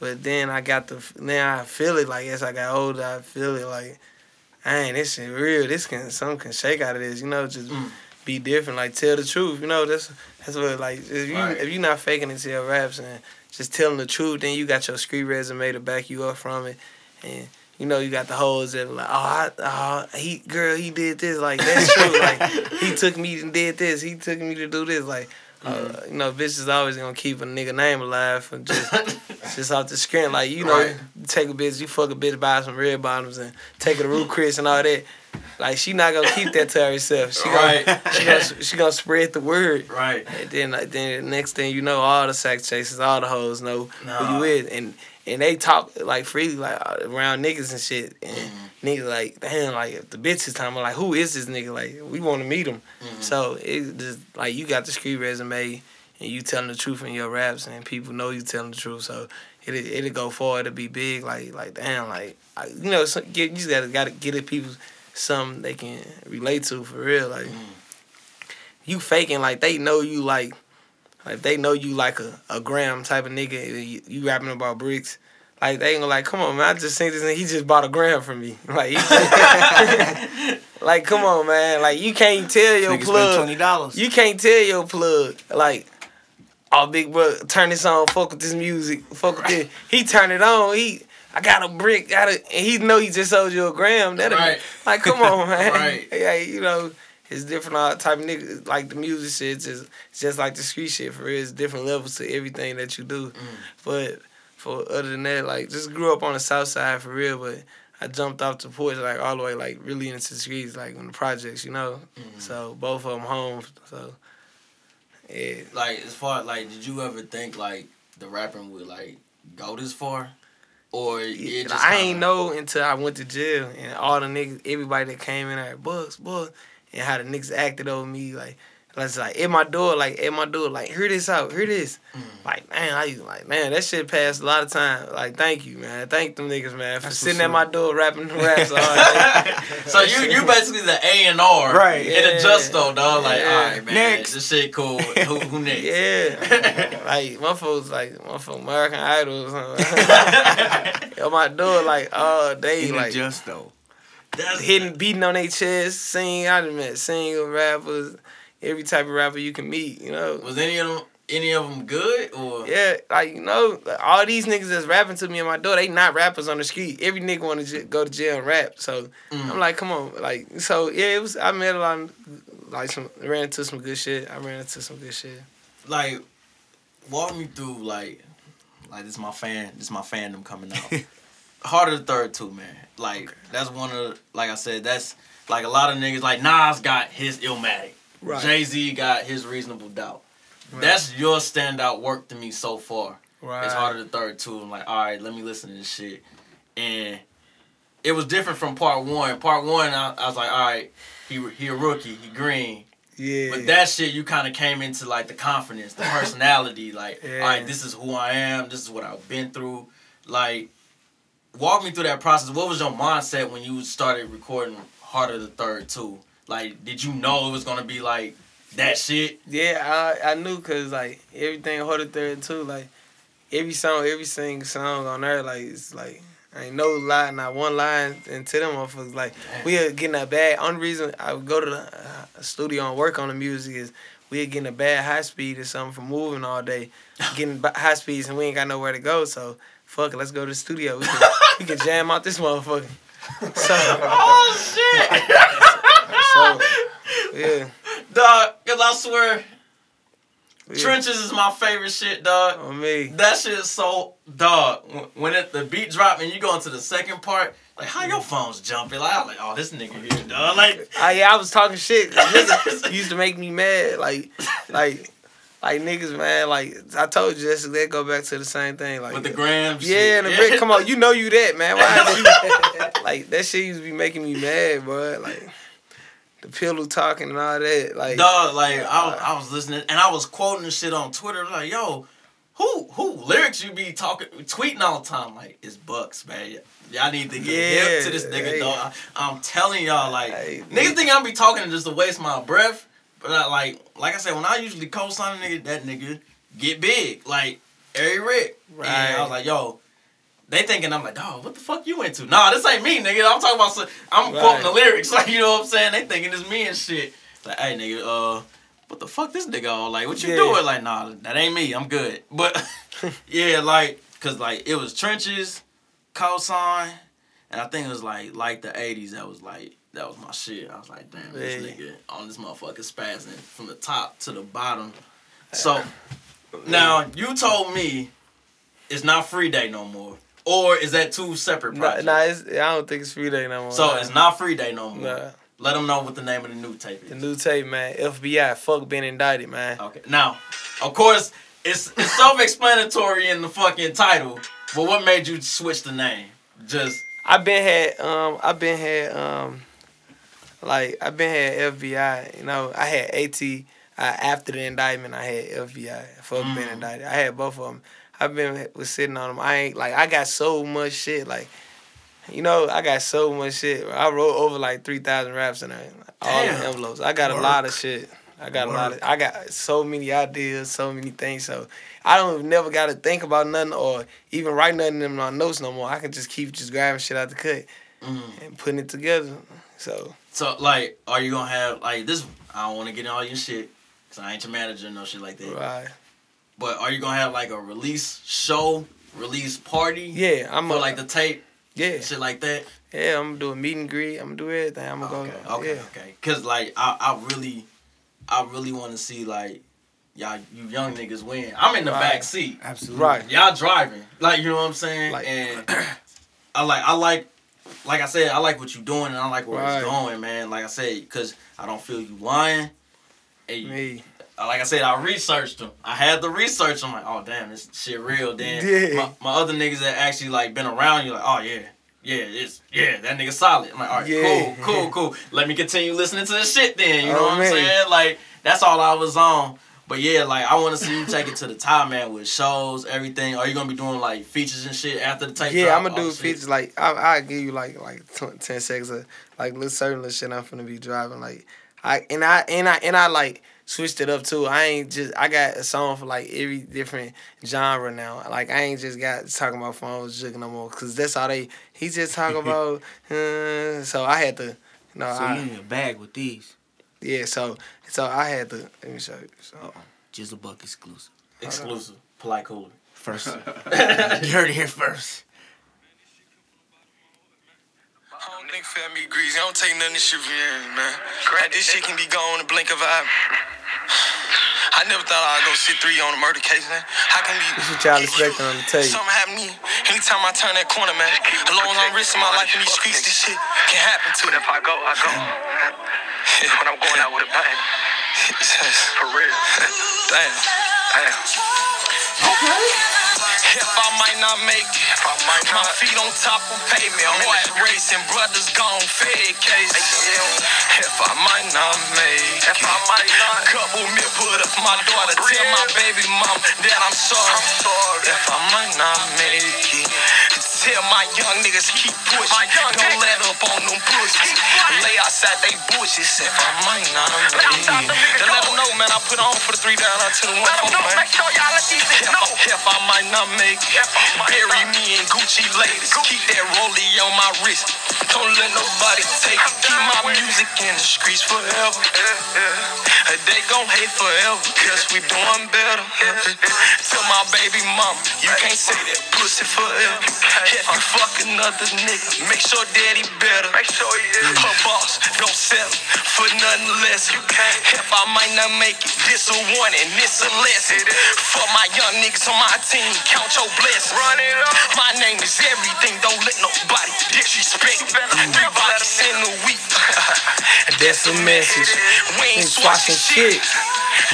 [SPEAKER 5] But then I got the then I feel it. Like as I got older, I feel it. Like, ain't this shit real. This can something can shake out of this. You know, just
[SPEAKER 3] Mm.
[SPEAKER 5] be different. Like tell the truth. You know, that's that's what like if you
[SPEAKER 3] Right.
[SPEAKER 5] if you not faking it to your raps and just telling the truth, then you got your street resume to back you up from it, and. You know, you got the hoes that like, oh, I, oh, he, girl, he did this. Like, that's true. like, he [laughs] took me and did this. He took me to do this. Like, uh, you know, bitches always gonna keep a nigga name alive for just [laughs] just off the screen. Like, you know,
[SPEAKER 3] Right.
[SPEAKER 5] you take a bitch, you fuck a bitch, buy some red bottoms and take her to Ruth's Chris and all that. Like, she not gonna keep that to herself. She gonna, [laughs] she gonna, she gonna spread the word.
[SPEAKER 3] Right.
[SPEAKER 5] And then, like, then the next thing you know, all the sex chasers, all the hoes know who you is, and and they talk like freely, like around niggas and shit. And
[SPEAKER 3] Mm-hmm.
[SPEAKER 5] Niggas like, damn, like the bitch is time, like, who is this nigga? Like, we want to meet him.
[SPEAKER 3] Mm-hmm.
[SPEAKER 5] So it just like you got the street resume, and you telling the truth in your raps, and people know you telling the truth. So it it'll go far. It'll be big. Like like damn, like I, you know, some, get, you just gotta gotta get it people something they can relate to for real. Like you faking like they know you like like they know you like a, a gram type of nigga. You, you rapping about bricks. Like they ain't gonna like, come on man, I just seen this and he just bought a gram from me. [laughs] Like, [laughs] like come on man, like you can't tell your
[SPEAKER 4] Nigga spent
[SPEAKER 5] plug.
[SPEAKER 4] twenty dollars.
[SPEAKER 5] You can't tell your plug like, oh big bro, turn this on, fuck with this music, fuck with this. He turn it on, he. I got a brick, got a, and he know he just sold you a gram. That
[SPEAKER 3] Right.
[SPEAKER 5] like, come on, [laughs] man.
[SPEAKER 3] Right.
[SPEAKER 5] Yeah, you know, it's different all type of niggas. Like the music shit, just, just like the street shit. For real, it's different levels to everything that you do. Mm. But for other than that, like just grew up on the south side for real. But I jumped off the porch like all the way like really into the streets, like on the projects, you know. Mm-hmm. So both of them home. So yeah,
[SPEAKER 3] Like as far like, did you ever think like the rapping would like go this far, or it
[SPEAKER 5] Yeah,
[SPEAKER 3] just
[SPEAKER 5] I ain't know until I went to jail and all the niggas, everybody that came in there, Bucks, Bucks, and how the niggas acted over me. Like Let's like at my door, like at my door, like hear this out, hear this. Mm. Like man, I used like man, that shit passed a lot of time. Like thank you, man, thank them niggas, man, for
[SPEAKER 4] That's
[SPEAKER 5] sitting at my door rapping the raps [laughs] all day.
[SPEAKER 3] So you you basically the A and R,
[SPEAKER 4] Right.
[SPEAKER 3] In a just though, dog. Like,
[SPEAKER 5] Yeah.
[SPEAKER 3] all right, man,
[SPEAKER 4] Next.
[SPEAKER 3] this shit cool. Who, who [laughs] next?
[SPEAKER 5] Yeah, [laughs] like my folks like my folks American Idol or something. at my door like all day,
[SPEAKER 4] Ain't
[SPEAKER 5] like
[SPEAKER 4] just though.
[SPEAKER 3] That's
[SPEAKER 5] hitting, beating on their chest, sing. I done met single rappers, every type of rapper you can meet. You know.
[SPEAKER 3] Was any of them any of them good or?
[SPEAKER 5] Yeah, like you know, all these niggas that's rapping to me in my door, they not rappers on the street. Every nigga want to j- go to jail and rap. So
[SPEAKER 3] Mm.
[SPEAKER 5] I'm like, come on, like so yeah. It was I met a lot of like some ran into some good shit. I ran into some good shit.
[SPEAKER 3] like walk me through like like this my fan this my fandom coming out. [laughs] Heart of the third too, man. Like that's one of the, like I said, that's like a lot of niggas like Nas got his Illmatic.
[SPEAKER 5] Right.
[SPEAKER 3] Jay Z got his reasonable doubt.
[SPEAKER 5] Right.
[SPEAKER 3] That's your standout work to me so far.
[SPEAKER 5] Right.
[SPEAKER 3] It's harder of the Third too. I'm like, all right, let me listen to this shit. And it was different from part one. Part one, I, I was like, all right, he he a rookie, he green.
[SPEAKER 5] Yeah.
[SPEAKER 3] But that shit, you kind of came into like the confidence, the personality. [laughs] Like,
[SPEAKER 5] Yeah.
[SPEAKER 3] all right, this is who I am. This is what I've been through. Like, walk me through that process. What was your mindset when you started recording Harder of the Third too? Like, did you know it was gonna be like that shit?
[SPEAKER 5] Yeah, I I knew cause like everything Hold It Third too, like every song, every single song on there, like it's like ain't no lie, not one line into them motherfuckers. Like we are getting a bad. Only reason I would go to the uh, studio and work on the music is we are getting a bad high speed or something from moving all day, [laughs] getting high speeds and we ain't got nowhere to go. So fuck it, let's go to the studio. We [laughs] can, we can jam out this motherfucker. [laughs] So
[SPEAKER 3] Oh shit,
[SPEAKER 5] so yeah.
[SPEAKER 3] dog. Cause I swear,
[SPEAKER 5] yeah.
[SPEAKER 3] trenches is my favorite shit, dog.
[SPEAKER 5] on me.
[SPEAKER 3] That shit is so dog. When- it, the beat drop and you go into the second part, like how your phone's jumping? Like I'm like, oh, this nigga here, dog. Like,
[SPEAKER 5] I yeah, I was talking shit. [laughs] Used to make me mad. Like, like, like niggas, man. Like I told you, that's that go back to the same thing. Like
[SPEAKER 3] with the gram.
[SPEAKER 5] Yeah, and the brick. Come on, you know you that man. Why [laughs] like that shit used to be making me mad, bro. Like the pillow talking and all that. Like
[SPEAKER 3] Dog, like I, uh, was- I was listening and I was quoting the shit on Twitter. Like, yo, who who lyrics you be talking tweeting all the time? Like, it's Bucks, man. Y'all need to get hip to this nigga,
[SPEAKER 5] hey.
[SPEAKER 3] dog. I, am telling y'all, like,
[SPEAKER 5] Hey,
[SPEAKER 3] niggas think I be talking just to waste my breath. But I, like, like I said, when I usually co-sign a nigga, that nigga get big, like Ari Rick. And I was like, yo. They thinking I'm like, dog, what the fuck you into? Nah, this ain't me, nigga. I'm talking about, some, I'm
[SPEAKER 5] Right.
[SPEAKER 3] quoting the lyrics, [laughs] like you know what I'm saying. They thinking it's me and shit. Like, hey, nigga, uh, what the fuck this nigga all like? What you
[SPEAKER 5] Yeah.
[SPEAKER 3] doing? Like, nah, that ain't me. I'm good. [laughs] But [laughs] yeah, like, cause like it was trenches, cosign, and I think it was like like the '80s. That was like that was my shit. I was like, damn, this nigga on this motherfucker spazzing from the top to the bottom. So now you told me it's not free day no more, or is that two separate projects?
[SPEAKER 5] nah it's, I don't think it's free day no more.
[SPEAKER 3] so it's not free day no more.
[SPEAKER 5] Nah.
[SPEAKER 3] Let them know what the name of the new tape is.
[SPEAKER 5] The new tape, man. FBI, fuck been indicted, man.
[SPEAKER 3] Okay. Now, of course, it's it's self-explanatory in the fucking title. But what made you switch the name? Just
[SPEAKER 5] I've been had um I've been had um like I've been had FBI. You know I had AT uh, after the indictment. I had FBI. Fuck
[SPEAKER 3] Mm.
[SPEAKER 5] indicted. I had both of them. I been was sitting on them. I ain't like I got so much shit. Like you know I got so much shit. I wrote over like three thousand raps in there. All the envelopes. I got a lot of shit. I got a lot of. I got so many ideas, so many things. So I don't never got to think about nothing or even write nothing in my notes no more. I can just keep just grabbing shit out the cut
[SPEAKER 3] mm.
[SPEAKER 5] and putting it together. So
[SPEAKER 3] so like, are you gonna have like this? I don't want to get in all your shit, cause I ain't your manager no shit like that.
[SPEAKER 5] right,
[SPEAKER 3] But are you gonna have like a release show, release party?
[SPEAKER 5] yeah, I'm
[SPEAKER 3] For
[SPEAKER 5] a,
[SPEAKER 3] like the tape,
[SPEAKER 5] yeah,
[SPEAKER 3] shit like that.
[SPEAKER 5] yeah. I'm gonna do a meet and greet. I'm gonna do everything. I'm gonna
[SPEAKER 3] Okay,
[SPEAKER 5] go.
[SPEAKER 3] okay,
[SPEAKER 5] yeah.
[SPEAKER 3] okay. Cause like I, I really, I really want to see like y'all, you young niggas win. I'm in the
[SPEAKER 5] Right.
[SPEAKER 3] back seat.
[SPEAKER 4] Absolutely.
[SPEAKER 5] Right.
[SPEAKER 3] Y'all driving, like you know what I'm saying,
[SPEAKER 5] Like-
[SPEAKER 3] and [clears throat] I like, I like, like I said, I like what you doing, and I like where
[SPEAKER 5] Right.
[SPEAKER 3] it's going, man. Like I said, cause I don't feel you lying. And
[SPEAKER 5] Me.
[SPEAKER 3] Like I said, I researched them. I had the research. I'm like, oh damn, this shit real. Then
[SPEAKER 5] Yeah.
[SPEAKER 3] my, my other niggas that actually like been around you, like, oh yeah, yeah, it's yeah, that nigga solid. I'm like, all right,
[SPEAKER 5] Yeah.
[SPEAKER 3] cool, [laughs] cool, cool. Let me continue listening to the shit then. You know
[SPEAKER 5] Oh,
[SPEAKER 3] what I'm
[SPEAKER 5] man.
[SPEAKER 3] saying? Like that's all I was on. But yeah, like I want to see you take it to the top, man, with shows, everything. Are you gonna be doing like features and shit after the tape?
[SPEAKER 5] Yeah,
[SPEAKER 3] drop?
[SPEAKER 5] I'm gonna do
[SPEAKER 3] shit?
[SPEAKER 5] features like I I give you like like ten seconds of like little certain little shit I'm gonna be driving like I and I and I and I like switched it up too. I ain't just I got a song for like every different genre now. Like I ain't just got talking about phones jiggle no more because that's all they he just talk [laughs] about. uh, so I had to you know
[SPEAKER 4] So
[SPEAKER 5] I,
[SPEAKER 4] you in your bag with these.
[SPEAKER 5] yeah so so I had to let me show you. So,
[SPEAKER 4] Jizzle Buck exclusive.
[SPEAKER 3] Exclusive, polite cooler.
[SPEAKER 4] First. [laughs] you heard it here first.
[SPEAKER 1] I don't think fat me greasy. I don't take none of this shit from you, man. Like, this shit can be gone in a blink of an eye. I never thought I'd go sit three on a murder case, man. How can be?
[SPEAKER 5] this what y'all expecting on the tape.
[SPEAKER 1] Something happen to me anytime I turn that corner, man. As long as I'm risking my life in these streets, this shit can happen to me. If I go, I go. when I'm going out with a bang. [laughs] For real. [laughs] Damn. Damn. If I might not make it, my feet on top of pavement, white racing, brothers gone fed case. If I might not make it, couple me put up my daughter, tell my baby mom that I'm sorry. If I might not make it, tell my young niggas keep pushing, don't let up on them pussies. Lay outside they bushes. If I might not make it, then let them know, man. I put on for the three down I to the one four, man. If I, if I might not make it, bury me in Gucci ladies. Keep that rollie on my wrist. Don't let nobody take it. Keep my music in the streets forever. They gon' hate forever, cause we doing better. Tell my baby mama, you can't say that pussy forever. If you fuck another nigga, make sure daddy better. Make sure he is. Her boss, don't settle for nothing less. You can't. If I might not make it, this a warning, this a lesson. For my young niggas on my team, count your blessings. Run it up. My name is everything, don't let nobody disrespect. Three bodies in a week.
[SPEAKER 5] That's a message.
[SPEAKER 1] We ain't
[SPEAKER 5] swashing shit.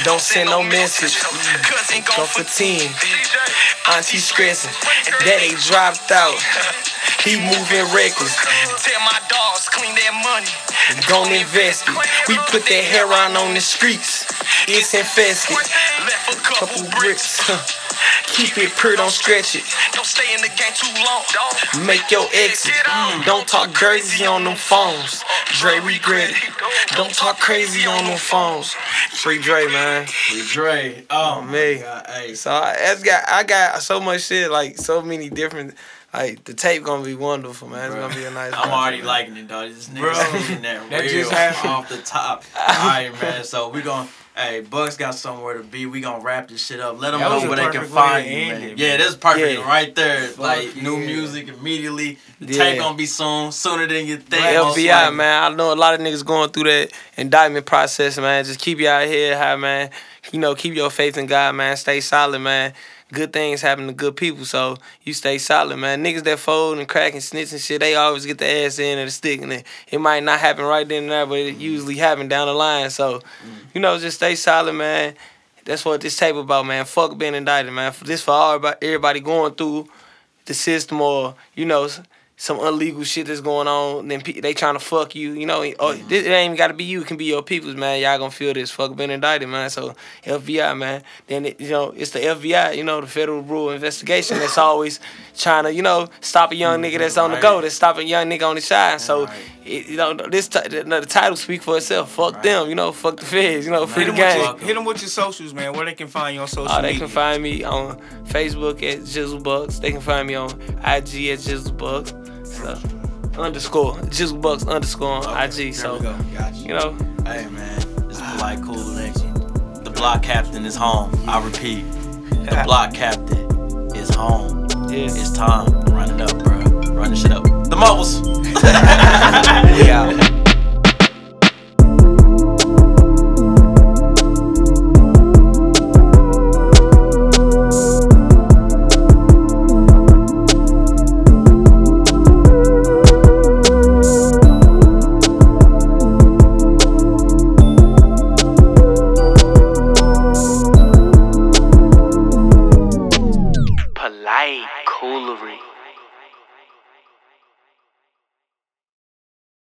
[SPEAKER 5] Don't send no message.
[SPEAKER 1] Cousin
[SPEAKER 5] Go for 10. Auntie stressing. Daddy dropped out. He moving reckless.
[SPEAKER 1] Tell my dogs clean that money.
[SPEAKER 5] Don't invest it. We put that hair on on the streets. It's infested.
[SPEAKER 1] Left a couple
[SPEAKER 5] Couple
[SPEAKER 1] bricks.
[SPEAKER 5] Bricks. Keep it pure, don't stretch it.
[SPEAKER 1] Don't stay in the game too long.
[SPEAKER 5] Make your exit. Mm. Don't talk crazy on them phones. Dre regret it. Don't talk crazy on them phones. Free Dre, man.
[SPEAKER 3] Free Dre. Oh, oh
[SPEAKER 5] me.
[SPEAKER 3] my god. Hey.
[SPEAKER 5] So I, that's got I got so much shit, like so many different. Like the tape gonna be wonderful, man. It's gonna be a nice.
[SPEAKER 3] I'm
[SPEAKER 5] project,
[SPEAKER 3] already
[SPEAKER 5] man.
[SPEAKER 3] liking it, dog. This nigga
[SPEAKER 4] Bro,
[SPEAKER 3] speaking that,
[SPEAKER 4] that
[SPEAKER 3] real
[SPEAKER 4] just happened.
[SPEAKER 3] off the top. [laughs] All right, man. So we gonna. Hey, Bucks got somewhere to be. We gonna wrap this shit up. Let them know where they can
[SPEAKER 4] perfect way to
[SPEAKER 3] find you, man.
[SPEAKER 4] it,
[SPEAKER 3] Yeah, this perfect
[SPEAKER 5] Yeah.
[SPEAKER 3] right there. like new music immediately. The
[SPEAKER 5] Yeah.
[SPEAKER 3] tape gonna be soon, sooner than you think. most
[SPEAKER 5] FBI, man. I know a lot of niggas going through that indictment process, man. Just keep your head high, man. You know, keep your faith in God, man. Stay solid, man. Good things happen to good people, so you stay solid, man. Niggas that fold and crack and snitch and shit, they always get the ass in of the stick, and it, it might not happen right then and there, but it usually happen down the line. So, you know, just stay solid, man. That's what this tape about, man. Fuck being indicted, man. For this for all everybody going through the system or you know some illegal shit that's going on. Then pe- they trying to fuck you. You know, or this, it ain't even got to be you. It can be your peoples, man. Y'all gonna feel this. Fuck been indicted, man. So FBI, man. Then it, you know it's the FBI. You know the Federal Bureau Investigation that's [laughs] always trying to you know stop a young mm-hmm. nigga that's on the go. That's stopping a young nigga on the shine. So it, you know this t- the, the title speak for itself. Fuck them. You know, fuck the feds. You know, free
[SPEAKER 4] Hit
[SPEAKER 5] the
[SPEAKER 4] them,
[SPEAKER 5] game.
[SPEAKER 4] with your, hit 'em with your socials, man. Where they can find you on social
[SPEAKER 5] Oh, they
[SPEAKER 4] media.
[SPEAKER 5] can find me on Facebook at Jizzle Bucks. They can find me on IG at Jizzle Bucks. So, underscore Jizzle Bucks underscore on IG. So
[SPEAKER 3] we go. Got you.
[SPEAKER 5] know,
[SPEAKER 3] Hey man, is Polite Cool next. The block captain is home. I repeat, the [laughs] block captain is home.
[SPEAKER 5] yeah.
[SPEAKER 3] It's time. Run it up, bro. Run this shit up. The mobiles. [laughs] [laughs]
[SPEAKER 5] We out.